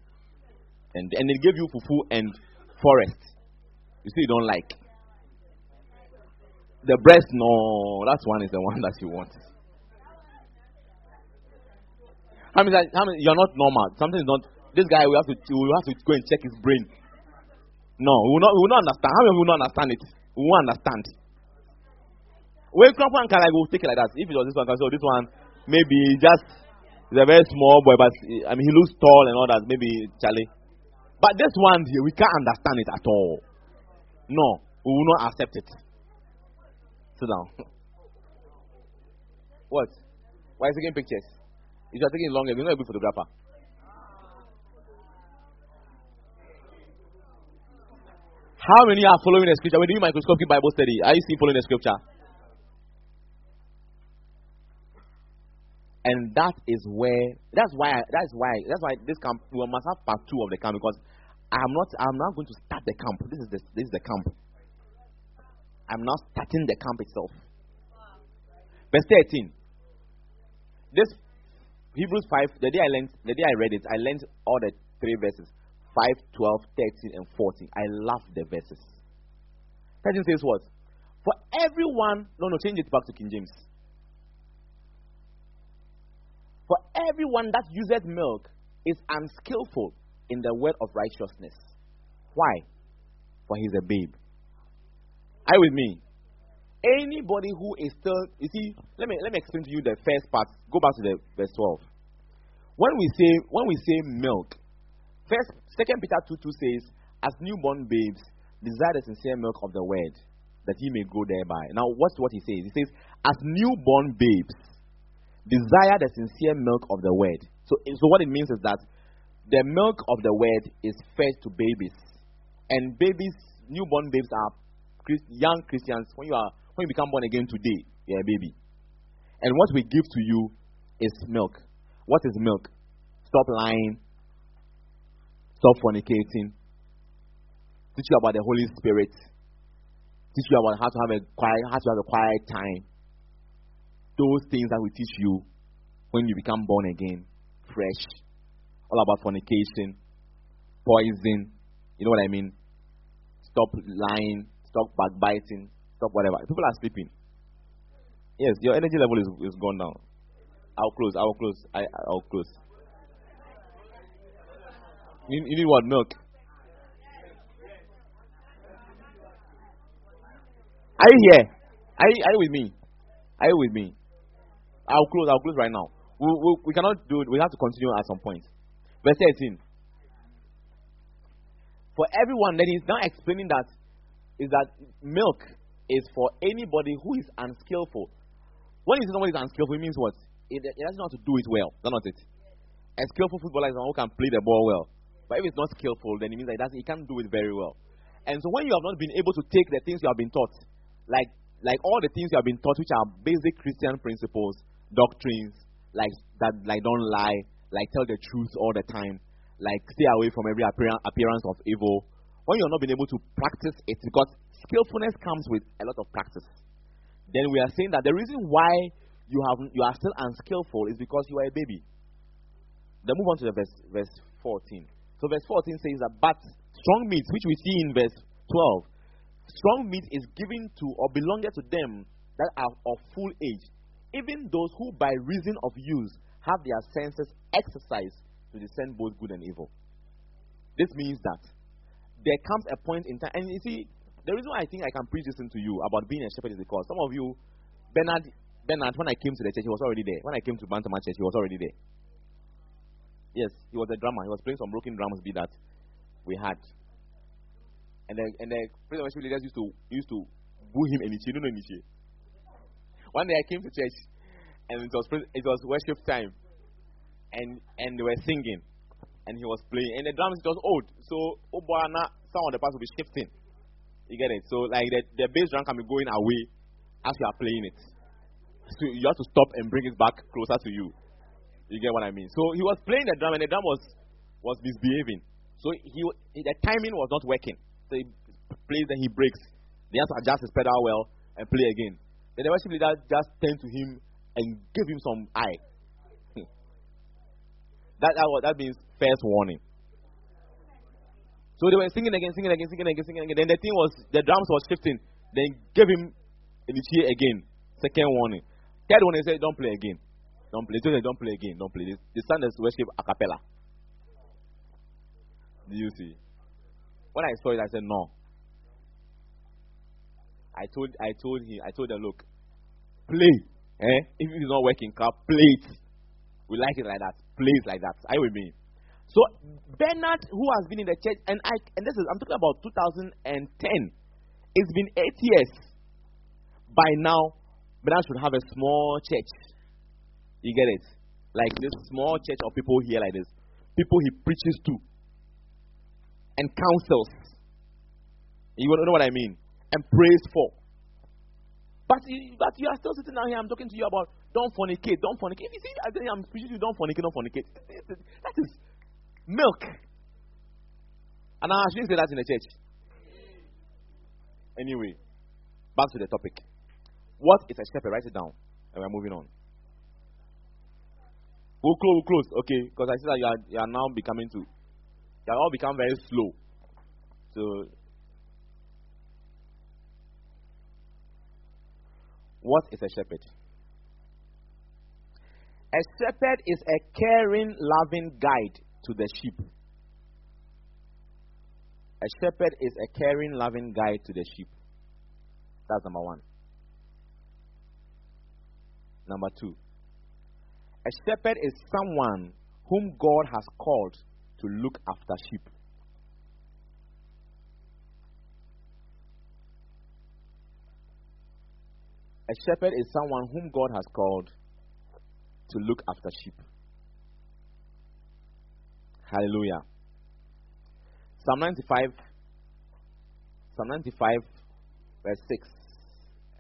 and and they gave you fufu and forest. You see, you don't like the breast. No, that one is the one that you want. How many? How many? You're not normal. Something is not. This guy, we have to. We will have to go and check his brain. No, we will not. We will not understand. How many will not understand it? We won't understand. When Krapa and Kala will take it like that. If it was this one, so oh, this one maybe just He's a very small boy, but I mean, he looks tall and all that. Maybe Charlie. But this one here, we can't understand it at all. No, we will not accept it. Sit down. what? Why is he taking pictures? If you are taking longer, you're not a good photographer. How many are following the scripture? We're doing microscopic Bible study. Are you still following the scripture? And that is where that's why that's why that's why this camp we must have part two of the camp because I'm not I'm not going to start the camp. This is the this is the camp. I'm not starting the camp itself. Verse 13. This Hebrews 5, the day I learned the day I read it, I learned all the three verses. 5, 12, 13, and 14. I love the verses. 13 says what? For everyone, no, no, change it back to King James. For everyone that useth milk is unskillful in the word of righteousness. Why? For he's a babe. Are you with me? Anybody who is still, you see, let me let me explain to you the first part. Go back to the verse 12. When we say when we say milk, first Second Peter 2 2 says, As newborn babes, desire the sincere milk of the word, that ye may grow thereby. Now, what's what he says? He says, As newborn babes, desire the sincere milk of the word. So, so what it means is that the milk of the word is fed to babies, and babies newborn babes are Christ, young Christians. When you are when you become born again today, a baby. And what we give to you is milk. What is milk? Stop lying. Stop fornicating. Teach you about the Holy Spirit. Teach you about how to have a quiet, how to have a quiet time. Those things that we teach you when you become born again, fresh. All about fornication, poison. You know what I mean? Stop lying. Stop backbiting. Stop whatever. People are sleeping. Yes, your energy level is, is gone down. I'll close. I'll close. I, I'll close. You, you need what? Milk. Are you here? Are you, are you with me? Are you with me? I'll close. I'll close right now. We, we, we cannot do it. We have to continue at some point. Verse 13. For everyone, then he's now explaining that is that milk is for anybody who is unskillful. When you say somebody is unskillful, it means what? It, it doesn't know how to do it well. That's not it. A skillful footballer is someone who can play the ball well. But if it's not skillful, then it means that he can't do it very well. And so when you have not been able to take the things you have been taught, like like all the things you have been taught, which are basic Christian principles, doctrines, like that, like don't lie, like tell the truth all the time, like stay away from every appearance of evil. When you're not being able to practice it, because skillfulness comes with a lot of practice, then we are saying that the reason why you have you are still unskillful is because you are a baby. Then move on to the verse verse 14. So verse 14 says that, but strong meat, which we see in verse 12, Strong meat is given to or belongeth to them that are of full age, even those who by reason of use have their senses exercised to discern both good and evil. This means that there comes a point in time, and you see, the reason why I think I can preach this to you about being a shepherd is because some of you, Bernard, Bernard, when I came to the church, he was already there. When I came to Bantama Church, he was already there. Yes, he was a drummer. He was playing some broken drums, be that we had. And the and the worship leaders used to used to boo him and you know Nichi. One day I came to church and it was it was worship time. And and they were singing and he was playing and the drums was old. So Obana some of the parts will be shifting. You get it? So like the, the bass drum can be going away as you are playing it. So you have to stop and bring it back closer to you. You get what I mean? So he was playing the drum and the drum was was misbehaving. So he the timing was not working. So he plays, then he breaks. They have to adjust his pedal well and play again. The worship leader just turned to him and gave him some eye. Hmm. that, that, that means first warning. So they were singing again, singing again, singing again, singing again. Then the thing was, the drums was shifting. Then gave him in the chair again. Second warning. Third one, he said, don't play again. Don't play. Said, don't play again. Don't play. The son is worship a cappella. Do you see? When I saw it, I said, no. I told, I told him, I told them, look, play. Eh? If it's not working, clap, play it. We like it like that. Play it like that. I will with me? So Bernard, who has been in the church, and I, and this is, I'm talking about 2010. It's been eight years. By now, Bernard should have a small church. You get it? Like this small church of people here, like this. People he preaches to and counsels. You know what I mean? And prays for. But you, but you are still sitting down here. I'm talking to you about don't fornicate, don't fornicate. If you see, I think I'm preaching you don't fornicate, don't fornicate. That is milk. And I shouldn't say that in the church. Anyway, back to the topic. What is a shepherd? Write it down, and we're moving on. We'll close, we'll close, okay? Because I see that you are, you are now becoming to they all become very slow. So, what is a shepherd? A shepherd is a caring, loving guide to the sheep. A shepherd is a caring, loving guide to the sheep. That's number one. Number two. A shepherd is someone whom God has called to look after sheep. A shepherd is someone whom God has called to look after sheep. Hallelujah. Psalm 95, Psalm 95, verse 6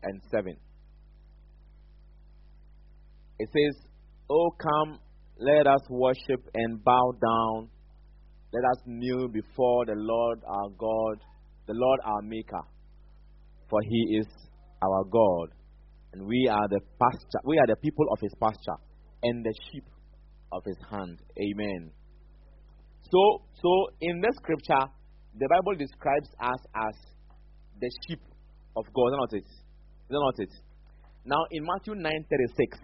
and 7. It says, Oh, come, let us worship and bow down. Let us kneel before the Lord our God, the Lord our Maker. For he is our God, and we are the pasture, we are the people of his pasture, and the sheep of his hand. Amen. So, so in this scripture, the Bible describes us as the sheep of God. Is not it? Is not it? Now, in Matthew 9:36,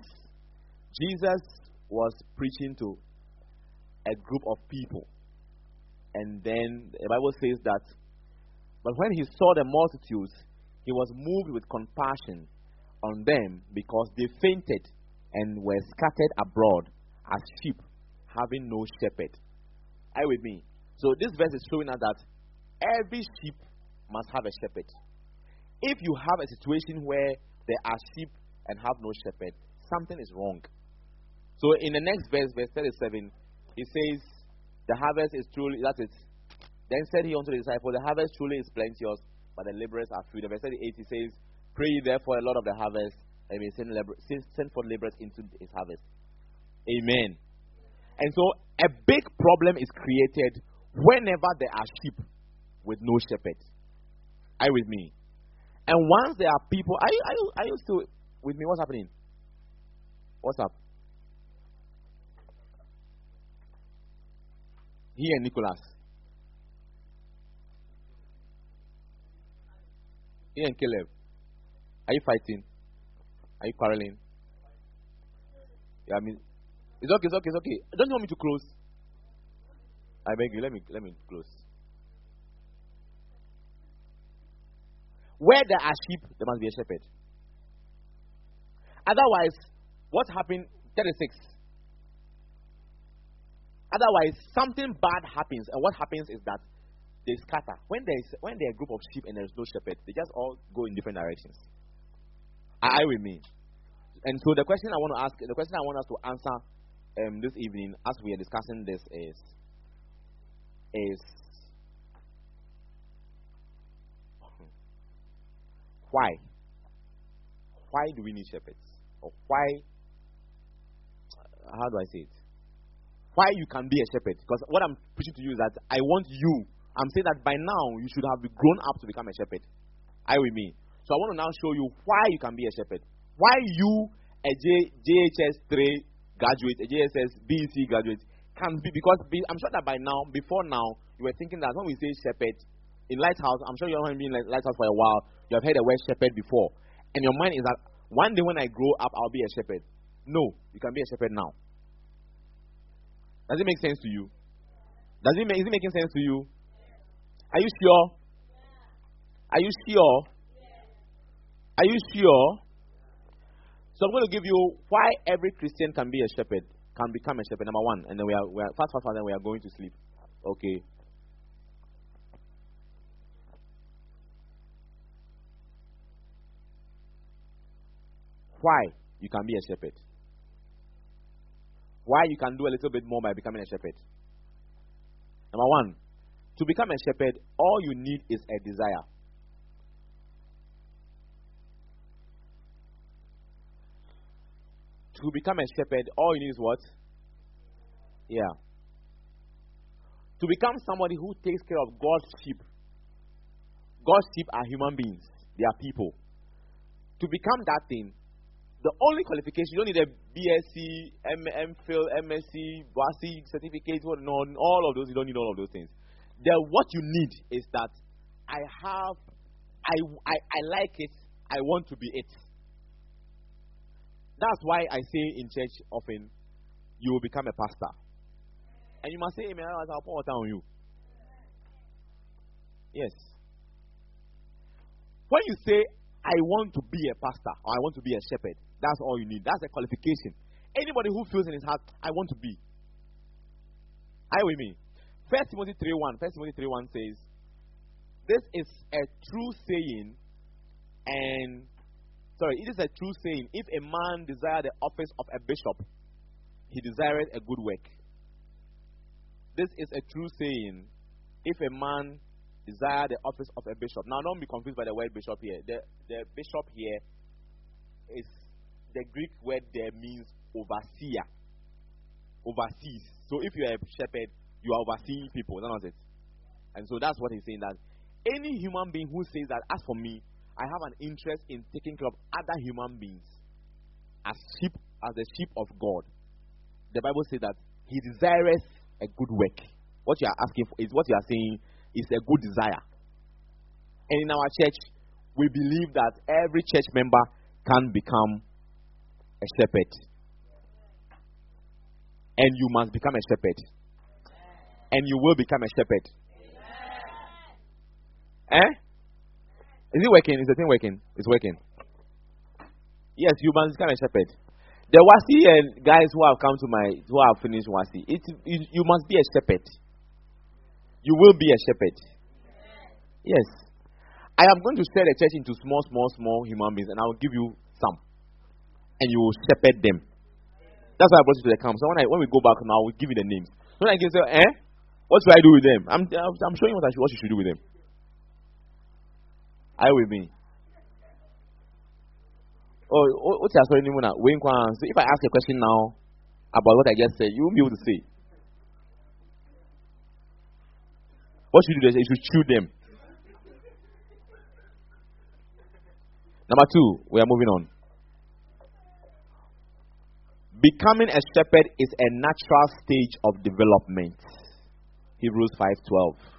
Jesus was preaching to a group of people, and then the Bible says that, but when he saw the multitudes, he was moved with compassion on them because they fainted and were scattered abroad as sheep having no shepherd. Are with me? So this verse is showing us that every sheep must have a shepherd. If you have a situation where there are sheep and have no shepherd, something is wrong. So in the next verse, verse 37, he says, The harvest is truly, that's it. Then said he unto the disciples, The harvest truly is plenteous, but the laborers are few. The verse 38 he says, Pray therefore a lot of the harvest, and may send, labor, send forth laborers into his harvest. Amen. And so a big problem is created whenever there are sheep with no shepherd. Are you with me? And once there are people, are you, are you, are you still with me? What's happening? What's up? Here, Nicholas. Here and Caleb. Are you fighting? Are you quarreling? Yeah, I mean, it's okay, it's okay, it's okay. Don't you want me to close? I beg you, let me let me close. Where there are sheep, there must be a shepherd. Otherwise, what happened? 36. Otherwise, something bad happens, and what happens is that they scatter. When there is when there are a group of sheep and there is no shepherd, they just all go in different directions. You with me? And so the question I want to ask, the question I want us to answer um, this evening, as we are discussing this, is is why? Why do we need shepherds? Or why? How do I say it? Why you can be a shepherd? Because what I'm preaching to you is that I want you. I'm saying that by now you should have grown up to become a shepherd. You with me? So I want to now show you why you can be a shepherd. Why you, a J, JHS 3 graduate, a JSS BEC graduate, can be because be, I'm sure that by now, before now, you were thinking that when we say shepherd in Lighthouse, I'm sure you haven't been in Lighthouse for a while. You have heard the word shepherd before, and your mind is that one day when I grow up, I'll be a shepherd. No, you can be a shepherd now. Does it make sense to you? Does it make, is it making sense to you? Are you sure? Are you sure? Are you sure? So I'm going to give you why every Christian can be a shepherd, can become a shepherd. Number one, and then we are, we are fast, fast, fast, then we are going to sleep. Okay. Why you can be a shepherd? Why you can do a little bit more by becoming a shepherd? Number one, to become a shepherd, all you need is a desire. To become a shepherd, all you need is what? Yeah. To become somebody who takes care of God's sheep. God's sheep are human beings, they are people. To become that thing, the only qualification, you don't need a BSc, M- MPhil, MSc, BASI certificate, what, all of those, you don't need all of those things. The, what you need is that I have, I, I, I like it, I want to be it. That's why I say in church often, you will become a pastor. And you must say, Amen. I'll pour water on you. Yes. When you say, I want to be a pastor or I want to be a shepherd, that's all you need. That's a qualification. Anybody who feels in his heart, I want to be. You with me? First Timothy 3.1. First Timothy 3.1 says, This is a true saying and sorry, it is a true saying. If a man desire the office of a bishop, he desireth a good work. This is a true saying. If a man desire the office of a bishop. Now, don't be confused by the word bishop here. The, the bishop here is the Greek word there means overseer, oversees. So if you are a shepherd, you are overseeing people. That's it. And so that's what he's saying that any human being who says that, as for me, I have an interest in taking care of other human beings as sheep, as the sheep of God. The Bible says that he desires a good work. What you are asking for is what you are saying is a good desire. And in our church, we believe that every church member can become a shepherd. And you must become a shepherd. And you will become a shepherd. Eh? Is it working? Is the thing working? It's working. Yes, you must become a shepherd. The WASSCE and guys who have come to my who have finished WASSCE, it, it you must be a shepherd. You will be a shepherd. Yes. I am going to set the church into small, small, small human beings, and I will give you some. And you will shepherd them. That's why I brought you to the camp. So when, I, when we go back now, we'll give you the names. When I can say, eh? What should I do with them? I'm, I'm showing you what, I should, what you should do with them. Are you with me? Oh, what's your story? So if I ask a question now about what I just said, you won't be able to say. What should you do? You should chew them. Number two, we are moving on. Becoming a shepherd is a natural stage of development. Hebrews 5:12.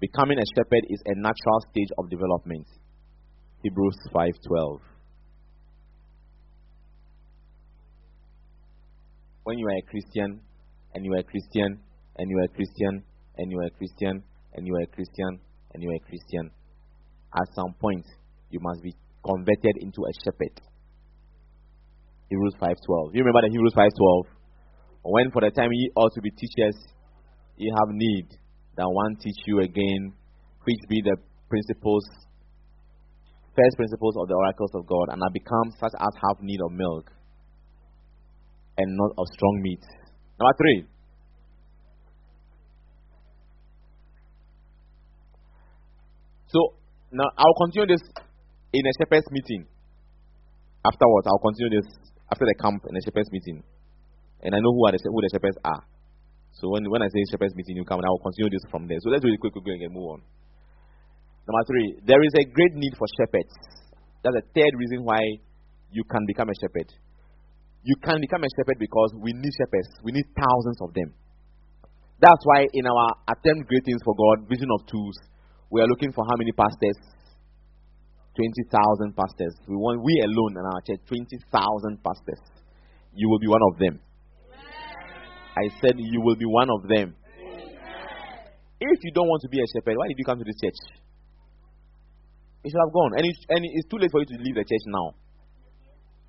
Becoming a shepherd is a natural stage of development. Hebrews 5:12. When you are a Christian and you are a Christian and you are a Christian and you are a Christian, and you are a Christian, and you are a Christian, at some point you must be converted into a shepherd. Hebrews 5:12. You remember the Hebrews 5:12? When for the time ye ought to be teachers, ye have need that one teach you again, which be the principles, first principles of the oracles of God, and I become such as have need of milk and not of strong meat. Number three, So now I'll continue this in a shepherd's meeting. Afterwards, I'll continue this after the camp in a shepherd's meeting. And I know who are the, who the shepherds are. So when, when I say shepherd's meeting, you come and I will continue this from there. So let's do it quick, quick, quick, and move on. Number three, there is a great need for shepherds. That's the third reason why you can become a shepherd. You can become a shepherd because we need shepherds. We need thousands of them. That's why in our attempt great things for God, vision of tools, we are looking for how many pastors? 20,000 pastors. We want, we alone in our church, 20,000 pastors. You will be one of them. I said you will be one of them. If you don't want to be a shepherd, why did you come to this church? You should have gone. And it's, and it's too late for you to leave the church now.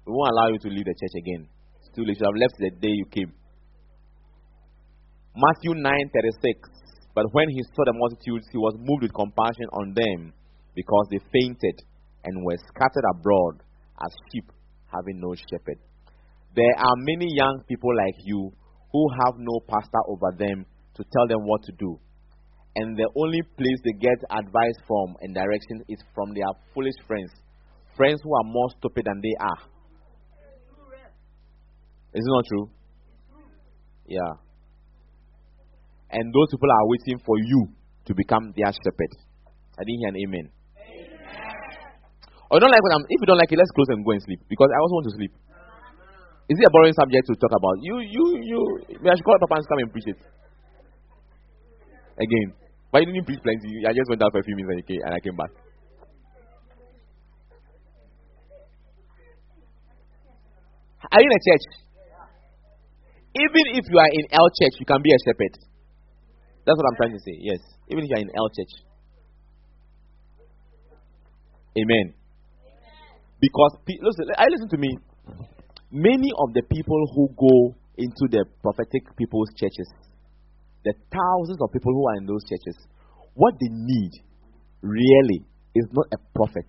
We won't allow you to leave the church again. It's too late. You should have left the day you came. Matthew 9 36. But when he saw the multitudes, he was moved with compassion on them because they fainted and were scattered abroad as sheep having no shepherd. There are many young people like you who have no pastor over them to tell them what to do. And the only place they get advice from and direction is from their foolish friends. Friends who are more stupid than they are. Is it not true? Yeah. And those people are waiting for you to become their shepherd. I didn't hear an amen. amen. Or don't like what I'm, if you don't like it, let's close and go and sleep. Because I also want to sleep. Is it a boring subject to talk about? You, you, you. I should call Papa and come and preach it. Again. But you didn't preach plenty. I just went out for a few minutes and, I came back. Are you in a church? Even if you are in L church, you can be a shepherd. That's what I'm trying to say. Yes. Even if you're in L church. Amen. Because, listen, I listen to me. Many of the people who go into the prophetic people's churches, the thousands of people who are in those churches, what they need really is not a prophet.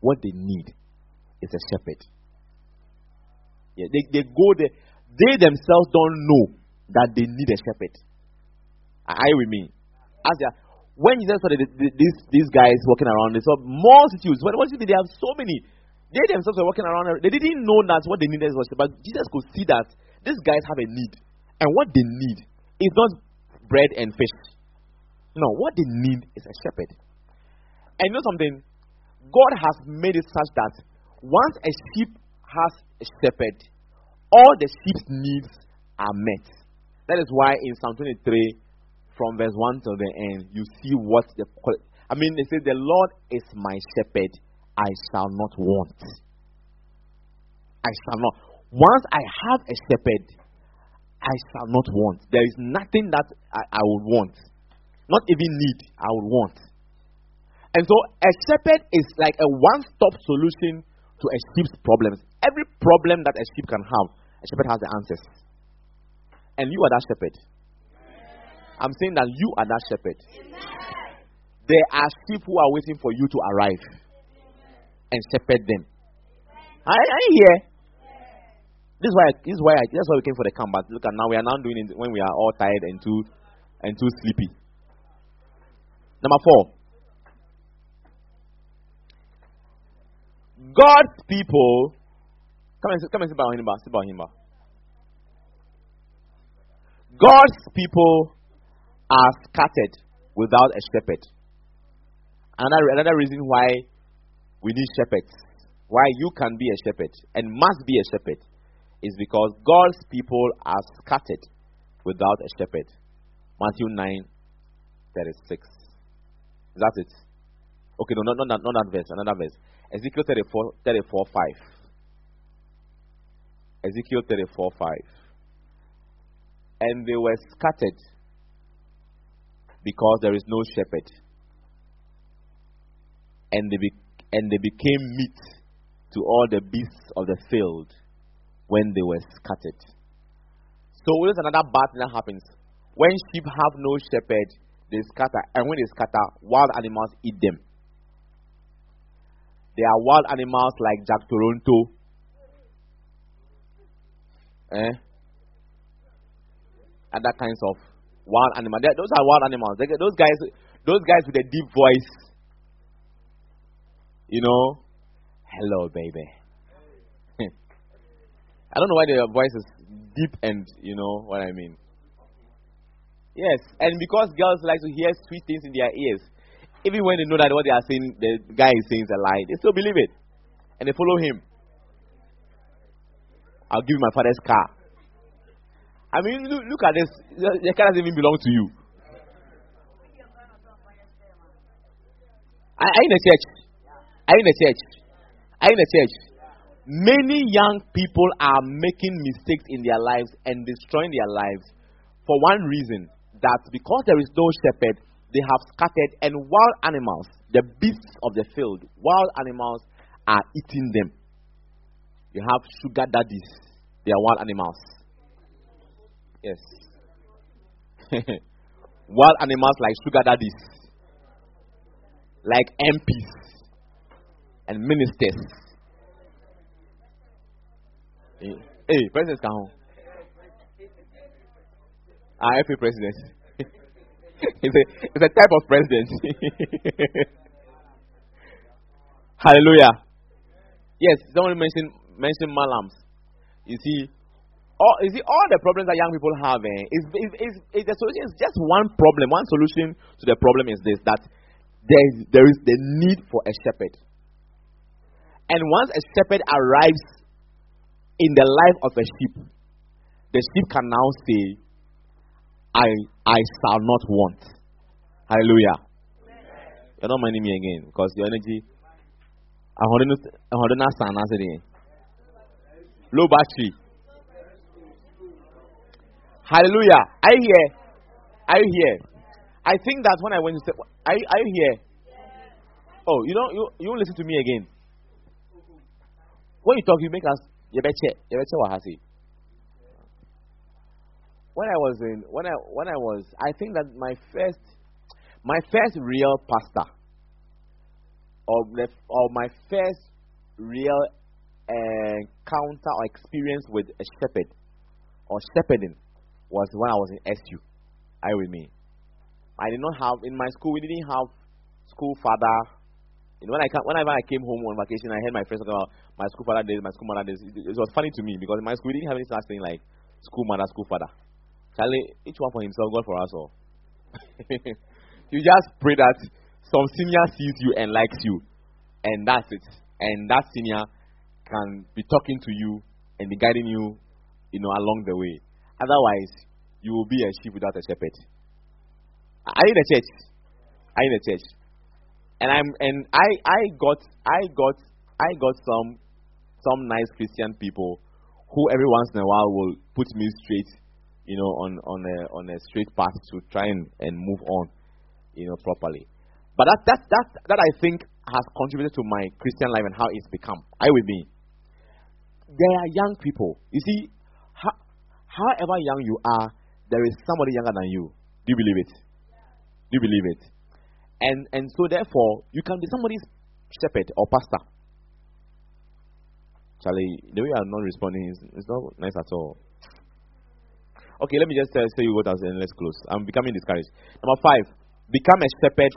What they need is a shepherd. Yeah, they, they go there. They themselves don't know that they need a shepherd. You with me? As they are, when Jesus saw the, the, these, these guys walking around, they saw multitudes. What, what you mean? They have so many. They themselves were walking around. They didn't know that what they needed was, but Jesus could see that these guys have a need. And what they need is not bread and fish. No, what they need is a shepherd. And you know something? God has made it such that once a sheep has a shepherd, all the sheep's needs are met. That is why in Psalm 23, from verse 1 to the end, you see what the. I mean, they say, The Lord is my shepherd, I shall not want. I shall not. Once I have a shepherd, I shall not want. There is nothing that I, I would want. Not even need, I would want. And so a shepherd is like a one stop solution to a sheep's problems. Every problem that a sheep can have, a shepherd has the answers. And you are that shepherd. I'm saying that you are that shepherd. There are sheep who are waiting for you to arrive and shepherd them. I, I hear. This is why. This is why. I, that's why we came for the camp. But look at now. We are now doing it when we are all tired and too and too sleepy. Number four. God's people. Come and come and sit by him. Sit by him. God's people are scattered without a shepherd. Another, another reason why we need shepherds, why you can be a shepherd and must be a shepherd, is because God's people are scattered without a shepherd. Matthew 9 36. Is that it? Okay, no, not, not, not that verse, another verse. Ezekiel 34, 34 5. Ezekiel 34 5. And they were scattered because there is no shepherd. And they, be- and they became meat to all the beasts of the field when they were scattered. So there's another bad thing that happens. When sheep have no shepherd, they scatter, and when they scatter, wild animals eat them. There are wild animals like Jack Toronto. Eh? Other kinds of wild animals. Those are wild animals. Those guys, those guys with a deep voice. You know, hello, baby. I don't know why their voice is deep and you know what I mean. Yes, and because girls like to hear sweet things in their ears, even when they know that what they are saying, the guy is saying is a lie, they still believe it, and they follow him. I'll give you my father's car. I mean, look, look at this. The car doesn't even belong to you. Are, are you in a church? Are you in a church? Are you in a church? Many young people are making mistakes in their lives and destroying their lives for one reason that because there is no shepherd, they have scattered, and wild animals, the beasts of the field, wild animals are eating them. You have sugar daddies, they are wild animals. Yes. Wild animals like sugar daddies, like MPs and ministers. Hey, hey presidents come home. Ah, every president. it's, a, it's a type of president. Hallelujah. Yes, someone mentioned mentioned malams. You see, all, you see, all the problems that young people have eh, is, is, is, is the solution is just one problem. One solution to the problem is this that there is, there is the need for a shepherd. And once a shepherd arrives in the life of a sheep, the sheep can now say, I, I shall not want. Hallelujah. You're not minding me again because your energy. I wouldn't answer. Low battery. Hallelujah. I hear. I hear. I think that when I went to say, I I hear. Oh, you know, you you listen to me again. When you talk, you make us. I. When I was in, when I when I was, I think that my first, my first real pastor, or or my first real eh, encounter or experience with a shepherd or shepherding was when I was in SU. You with me? I did not have in my school. We didn't have school father. You know, when I come, whenever I came home on vacation, I heard my friends talking about my school father days, my school mother days. It, it, was funny to me because in my school we didn't have any such thing like school mother, school father. Charlie, each one for himself, God for us all. you just pray that some senior sees you and likes you, and that's it. And that senior can be talking to you and be guiding you, you know, along the way. Otherwise, you will be a sheep without a shepherd. Are you the church? Are you the church? And I'm and I I got I got I got some some nice Christian people who every once in a while will put me straight, you know, on on a on a straight path to try and, and move on, you know, properly. But that that that that I think has contributed to my Christian life and how it's become. Are you with me? There are young people. You see, however young you are, there is somebody younger than you. Do you believe it? Do you believe it? And and so therefore you can be somebody's shepherd or pastor. Charlie, the way you are not responding is, is not nice at all. Okay, let me just uh, say you what else and let's close. I'm becoming discouraged. Number five, become a shepherd.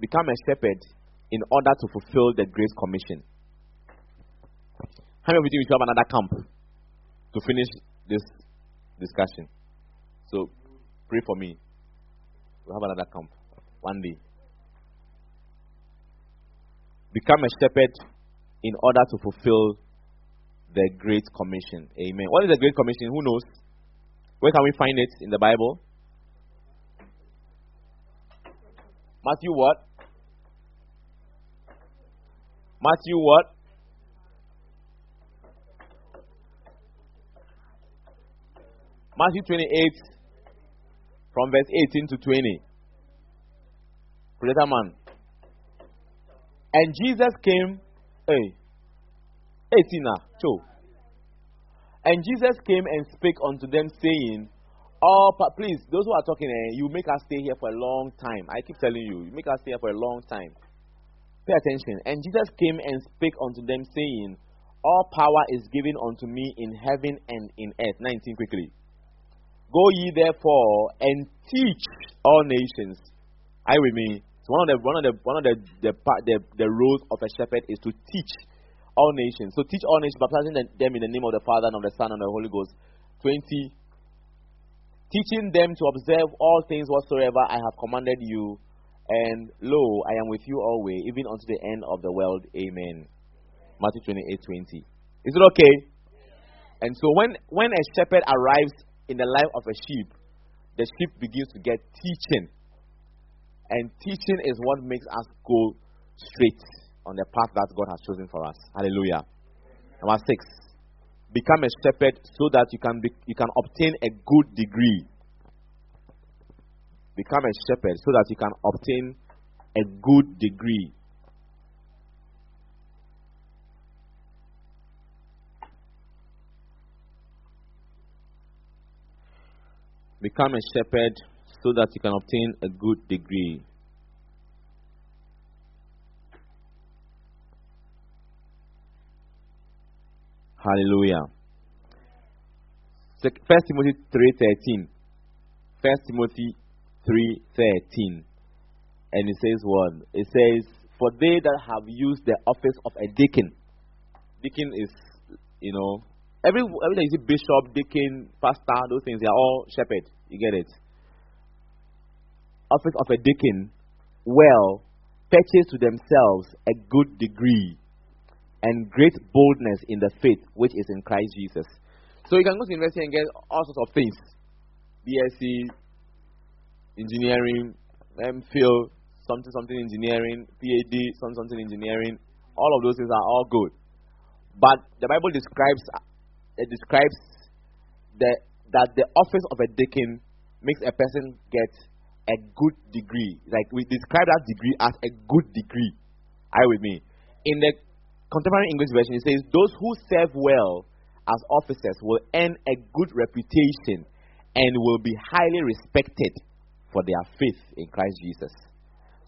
Become a shepherd in order to fulfill the Great Commission. How many of you think we should have another camp to finish this discussion? So pray for me. We'll have another camp one day. Become a shepherd in order to fulfill the Great Commission. Amen. What is the Great Commission? Who knows? Where can we find it in the Bible? Matthew what? Matthew what? Matthew 28 from verse 18 to 20. Predator man. And Jesus came, hey, 18 now, two. And Jesus came and spake unto them, saying, Oh, please, those who are talking, eh, you make us stay here for a long time. I keep telling you, you make us stay here for a long time. Pay attention. And Jesus came and spake unto them, saying, All power is given unto me in heaven and in earth. 19 quickly. Go ye therefore and teach all nations. You with me? So one of the one of the one of the the, the, the roles of a shepherd is to teach all nations. So teach all nations, baptizing them in the name of the Father and of the Son and of the Holy Ghost. Twenty. Teaching them to observe all things whatsoever I have commanded you. And lo, I am with you always, even unto the end of the world. Amen. Matthew twenty-eight twenty. Is it okay? And so when, when a shepherd arrives in the life of a sheep, the sheep begins to get teaching. And teaching is what makes us go straight on the path that God has chosen for us. Hallelujah. Number six, become a shepherd so that you can, be, you can obtain a good degree. Become a shepherd so that you can obtain a good degree. Become a shepherd so that you can obtain a good degree. Hallelujah. First Timothy 3:13. First Timothy 3:13. And it says what? It says, "For they that have used the office of a deacon, deacon is, you know, Every every time you see bishop, deacon, pastor, those things, they are all shepherd. You get it? Office of a deacon, well, purchase to themselves a good degree and great boldness in the faith which is in Christ Jesus. So you can go to university and get all sorts of things. BSc, engineering, MPhil, something something engineering, PhD, something something engineering. All of those things are all good. But the Bible describes it describes the, that the office of a deacon makes a person get a good degree. Like we describe that degree as a good degree. Are you with me? In the contemporary English version, it says, Those who serve well as officers will earn a good reputation and will be highly respected for their faith in Christ Jesus.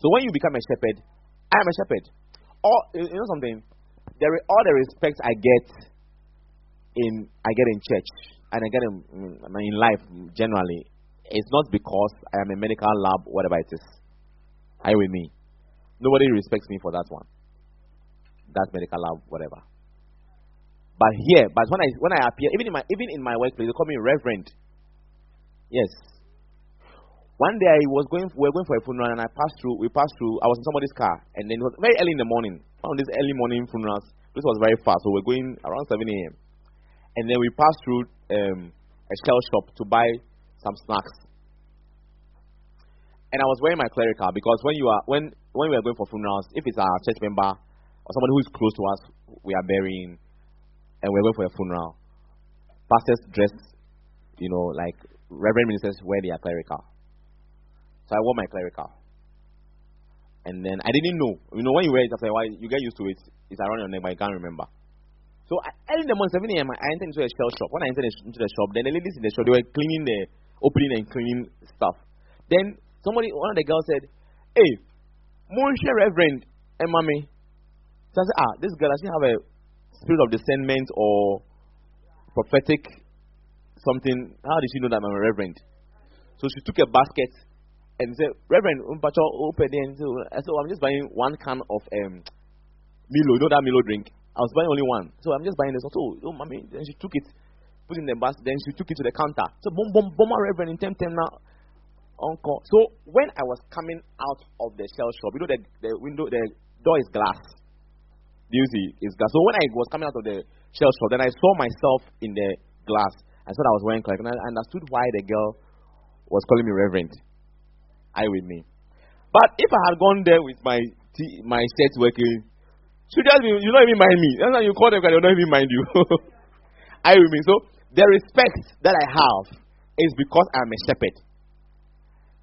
So when you become a shepherd, I am a shepherd. All you know something? There, are all the respect I get in I get in church and I get in, mm, in life generally, it's not because I am a medical lab, whatever it is. Are you with me? Nobody respects me for that one. That medical lab, whatever. But here, but when I when I appear, even in my even in my workplace, they call me reverend. Yes. One day I was going, we were going for a funeral, and I passed through. We passed through. I was in somebody's car, and then it was very early in the morning. One of these early morning funerals. This was very fast, so we we're going around 7 a.m. And then we passed through um, a shell shop to buy some snacks. And I was wearing my clerical because when you are when when we are going for funerals, if it's a church member or somebody who is close to us, we are burying, and we're going for a funeral. Pastors dress, you know, like reverend ministers wear their clerical. So I wore my clerical. And then I didn't know. You know, when you wear it you get used to it. It's around your neck, but you can't remember. So I, early in the morning, 7 a.m., I entered into a shell shop. When I entered into the shop, then the ladies in the shop, they were cleaning the, opening and cleaning stuff. Then somebody, one of the girls said, Hey, Monsieur Reverend and Mommy. So I said, Ah, this girl doesn't have a spirit of discernment or prophetic something. How did she know that I'm a reverend? So she took a basket and said, Reverend, Umpacho, open and so said, I'm just buying one can of um, Milo. You know that Milo drink? I was buying only one. So I'm just buying this. Oh, oh, mommy. Then she took it, put in the basket. Then she took it to the counter. So, boom, boom, boom, Reverend, in 10 10 now. Uncle. So when I was coming out of the shell shop, you know the, the window, the door is glass. Do you see? It's glass. So when I was coming out of the shell shop, then I saw myself in the glass. I thought I was wearing cleric, and I understood why the girl was calling me reverend. I with me. But if I had gone there with my t- my shirt working, should just be you don't even mind me. That's why you call them they don't even mind you. I with me. So the respect that I have is because I'm a shepherd.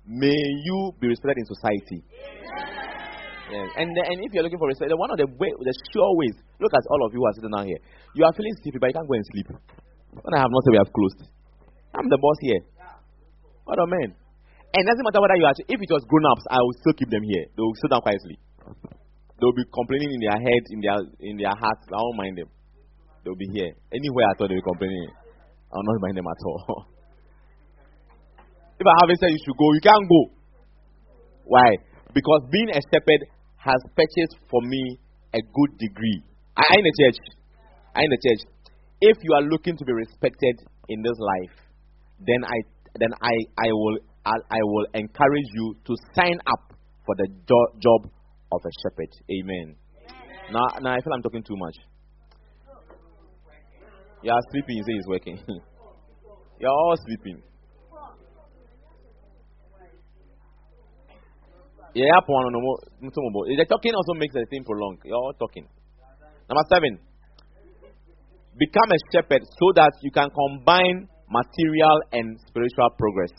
May you be respected in society. Yes. And and if you're looking for respect, one of the way, the sure ways. Look at all of you who are sitting down here. You are feeling sleepy, but you can't go and sleep. When I have not said we have closed. I'm the boss here. What a man. And it doesn't matter whether you are, if it was grown ups, I will still keep them here. They will sit down quietly. They will be complaining in their head, in their in their hearts. I won't mind them. They will be here. Anywhere I thought they will be complaining, I will not mind them at all. if I haven't said you should go, you can't go. Why? Because being a shepherd has purchased for me a good degree. I, I in the church. I in the church if you are looking to be respected in this life, then I then I, I will I, I will encourage you to sign up for the jo- job of a shepherd. Amen. Amen. Now, now I feel I'm talking too much. You are sleeping. You say it's working. You're all sleeping. Yeah, the talking also makes the thing prolonged. You're all talking. Number seven. Become a shepherd so that you can combine material and spiritual progress.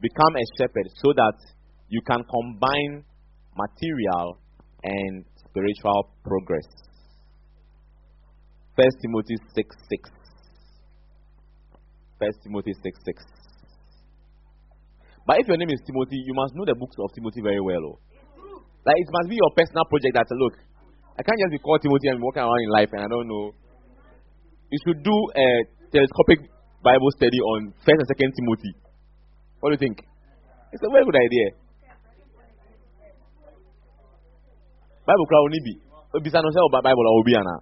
Become a shepherd so that you can combine material and spiritual progress. First Timothy 6 6. First Timothy 6 6. But if your name is Timothy, you must know the books of Timothy very well. Oh. Like it must be your personal project that look. I can't just be called Timothy and be walking around in life and I don't know you should do a telescopic Bible study on First and Second Timothy. What do you think? It's a very good idea. Bible crowd only be. Bible obi ana.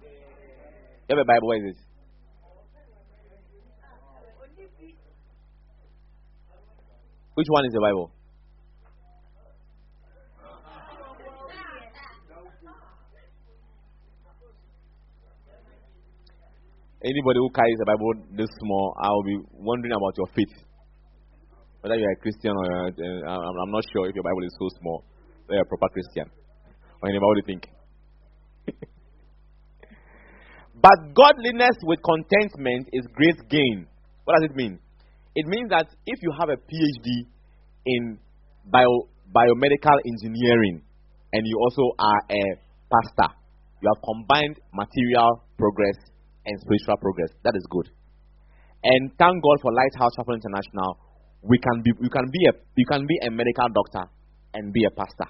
You have a Bible? What is it? Which one is the Bible? Anybody who carries the Bible this small, I will be wondering about your faith. Whether you're a Christian or uh, I'm, I'm not sure if your Bible is so small. You're a proper Christian. Or anybody, you think? but godliness with contentment is great gain. What does it mean? It means that if you have a PhD in bio, biomedical engineering and you also are a pastor, you have combined material progress and spiritual progress. That is good. And thank God for Lighthouse Chapel International. We can be, you can be a, you can be a medical doctor and be a pastor.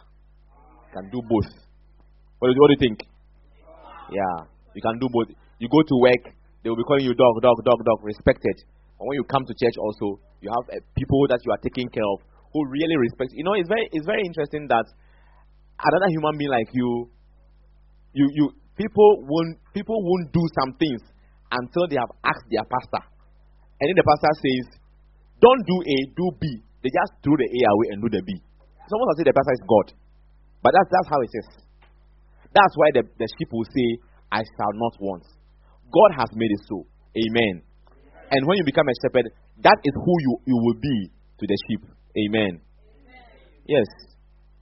You can do both. What do, what do you think? Yeah, you can do both. You go to work, they will be calling you dog, dog, dog, dog, respected. And when you come to church, also, you have uh, people that you are taking care of who really respect. You know, it's very, it's very interesting that another human being like you, you, you, people won't, people won't do some things until they have asked their pastor. And then the pastor says, don't do A, do B. They just throw the A away and do the B. Someone will say the pastor is God. But that's, that's how it is. That's why the, the sheep will say, I shall not want. God has made it so. Amen. And when you become a shepherd, that is who you, you will be to the sheep. Amen. Yes.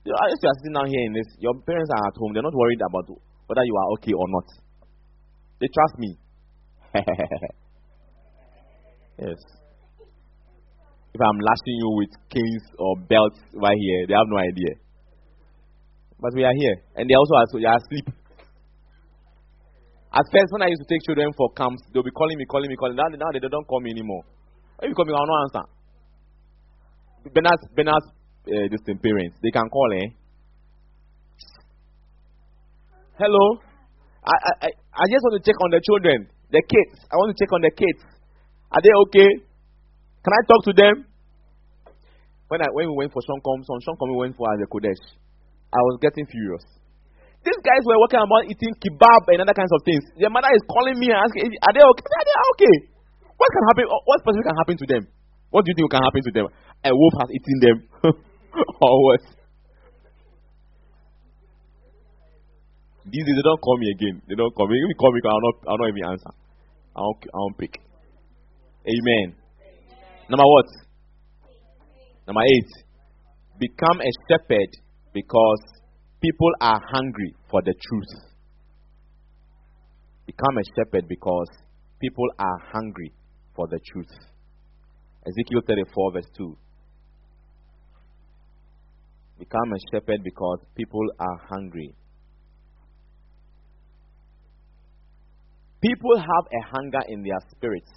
You as you are sitting down here in this, your parents are at home. They're not worried about whether you are okay or not. They trust me. yes. If I'm lashing you with canes or belts right here, they have no idea. But we are here. And they also are, so are asleep. At first, when I used to take children for camps, they'll be calling me, calling me, calling. Now, now they don't call me anymore. If you call me, I'll not answer. Bernard's, Bernard's uh, distant parents, they can call, eh? Hello? I, I, I just want to check on the children, the kids. I want to check on the kids. Are they okay? Can I talk to them? When, I, when we went for Sean on Sean we went for a Qodesh. I was getting furious. These guys were working about eating kebab and other kinds of things. Their mother is calling me and asking, Are they okay? Are they okay? What can happen? What specific can happen to them? What do you think can happen to them? A wolf has eaten them. or what? These days they don't call me again. They don't call me. If you call me, I'll not, I'll not even answer. I won't, I won't pick. Amen. Number what? Number eight. Become a shepherd because people are hungry for the truth. Become a shepherd because people are hungry for the truth. Ezekiel 34, verse 2. Become a shepherd because people are hungry. People have a hunger in their spirits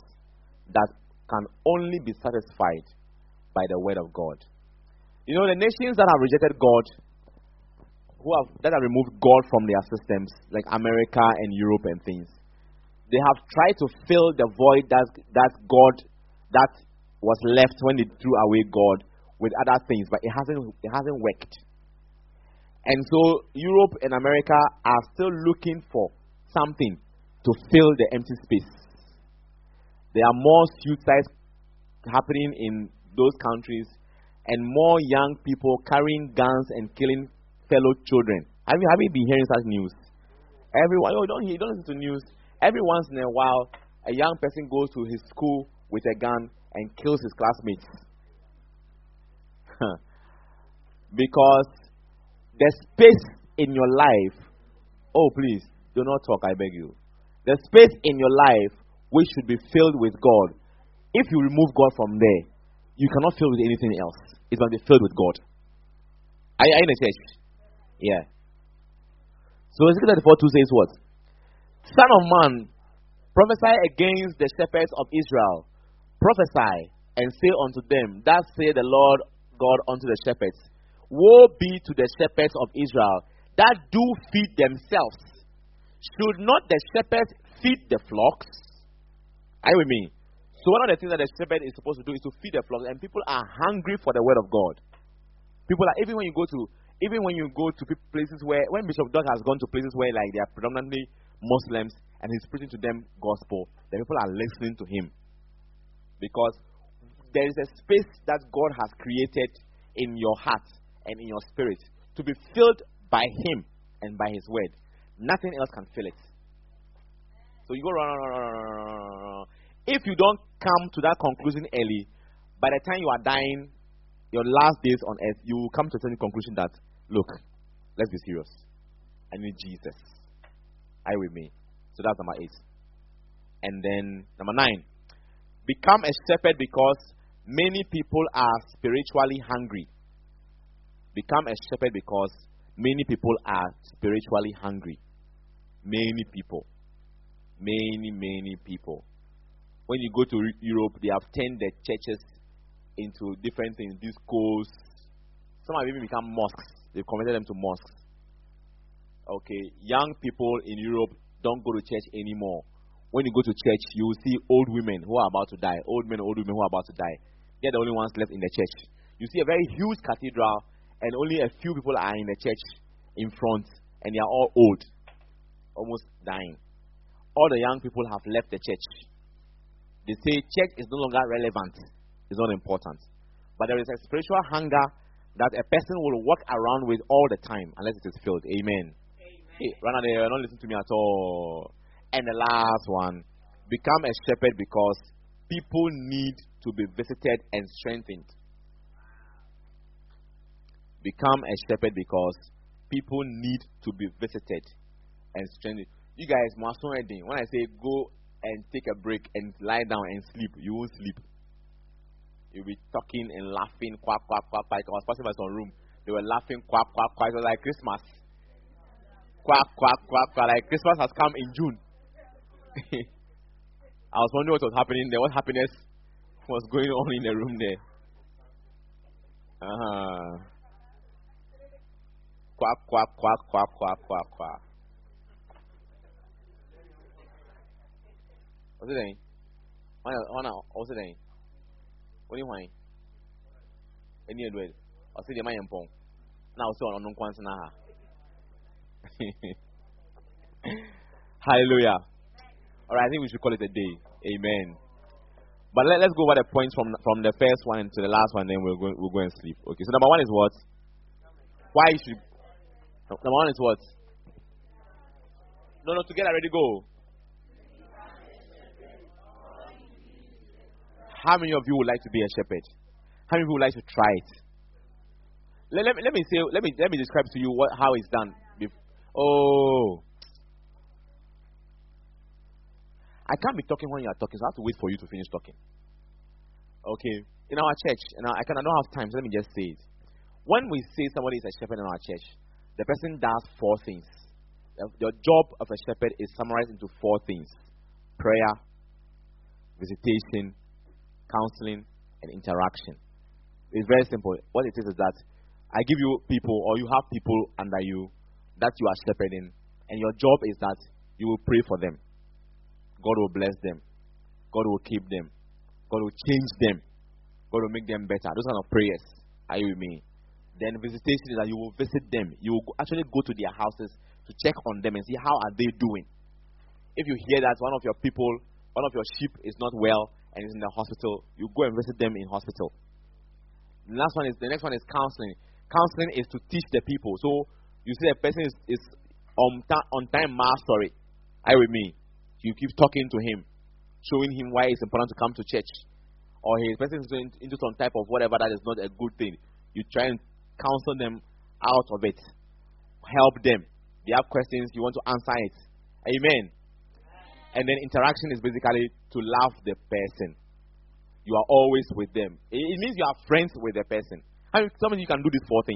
that can only be satisfied by the word of God. You know, the nations that have rejected God who have that have removed God from their systems, like America and Europe and things, they have tried to fill the void that that God that was left when they threw away God with other things, but it hasn't it hasn't worked. And so Europe and America are still looking for something to fill the empty space. There are more suicides happening in those countries and more young people carrying guns and killing fellow children. Have you, have you been hearing such news? Everyone, oh, don't hear, don't listen to news. Every once in a while, a young person goes to his school with a gun and kills his classmates. because the space in your life, oh, please, do not talk, I beg you. The space in your life which should be filled with God. If you remove God from there, you cannot fill with anything else. It's going to be filled with God. Are you in a church? Yeah. So Ezekiel 34 2 says what? Son of man, prophesy against the shepherds of Israel. Prophesy and say unto them, Thus say the Lord God unto the shepherds Woe be to the shepherds of Israel that do feed themselves. Should not the shepherds feed the flocks? Are you with me? So, one of the things that the shepherd is supposed to do is to feed the flocks, and people are hungry for the word of God. People are, even when you go to even when you go to places where, when Bishop Dag has gone to places where like they are predominantly Muslims and he's preaching to them gospel, the people are listening to him. Because there is a space that God has created in your heart and in your spirit to be filled by Him and by His word. Nothing else can fill it. So you go run, run, run, run, run. run. If you don't come to that conclusion early, by the time you are dying, your last days on earth, you will come to a certain conclusion that Look, let's be serious. I need Jesus. I with me? So that's number eight. And then number nine, become a shepherd because many people are spiritually hungry. Become a shepherd because many people are spiritually hungry. Many people. Many, many people. When you go to Europe, they have turned the churches into different things, discos. Some have even become mosques. They've converted them to mosques. Okay, young people in Europe don't go to church anymore. when you go to church, you will see old women who are about to die, old men, old women who are about to die. They're the only ones left in the church. You see a very huge cathedral, and only a few people are in the church in front, and they are all old, almost dying. All the young people have left the church. They say church is no longer relevant, it's not important. But there is a spiritual hunger that a person will walk around with all the time unless it is filled. Amen. Amen. Hey, Rana, they are not listening to me at all. And the last one become a shepherd because people need to be visited and strengthened. Become a shepherd because people need to be visited and strengthened. You guys, when I say go and take a break and lie down and sleep, you won't sleep. You'll be talking and laughing, quack, quack, quack, quack. I was passing by some room. They were laughing, quack, quack, quack. It was like Christmas. Quack, quack, quack, quack. Like Christmas has come in June. I was wondering what was happening there. What happiness was going on in the room there? Uh-huh. Quack, quack, quack, quack, quack, quack, quack. What's it doing? What's it doing? Only wine. Any other way. I'll see the man pong. Now, so on no kwan's na. Hallelujah. All right, I think we should call it a day. Amen. But let, us go over the points from from the first one to the last one, then we'll go, we'll go and sleep. Okay, so number one is what? Why should. Number one is what? No, no, together, ready, go. How many of you would like to be a shepherd? How many of you would like to try it? Let, let, me, let me say, let me let me describe to you what how it's done. Oh, I can't be talking when you are talking, so I have to wait for you to finish talking. Okay, in our church, and I, can I don't have time, so let me just say it. When we say somebody is a shepherd in our church, the person does four things. The job of a shepherd is summarized into four things: prayer, visitation, counseling, and interaction. It's very simple. What it is is that I give you people, or you have people under you that you are shepherding, and your job is that you will pray for them. God will bless them. God will keep them. God will change them. God will make them better. Those kind of prayers. Are you with me? Then visitation is that you will visit them. You will actually go to their houses to check on them and see how are they doing. If you hear that one of your people, one of your sheep is not well, and is in the hospital, you go and visit them in hospital. The last one is the next one is counseling. Counseling is to teach the people. So you see, a person is, is on, ta- on time mastery. You with me? You keep talking to him, showing him why it's important to come to church. Or his person is going into some type of whatever that is not a good thing. You try and counsel them out of it. Help them. They have questions, you want to answer it. Amen. And then interaction is basically to love the person. You are always with them. It, means you are friends with the person. How many, some of you can do these four things?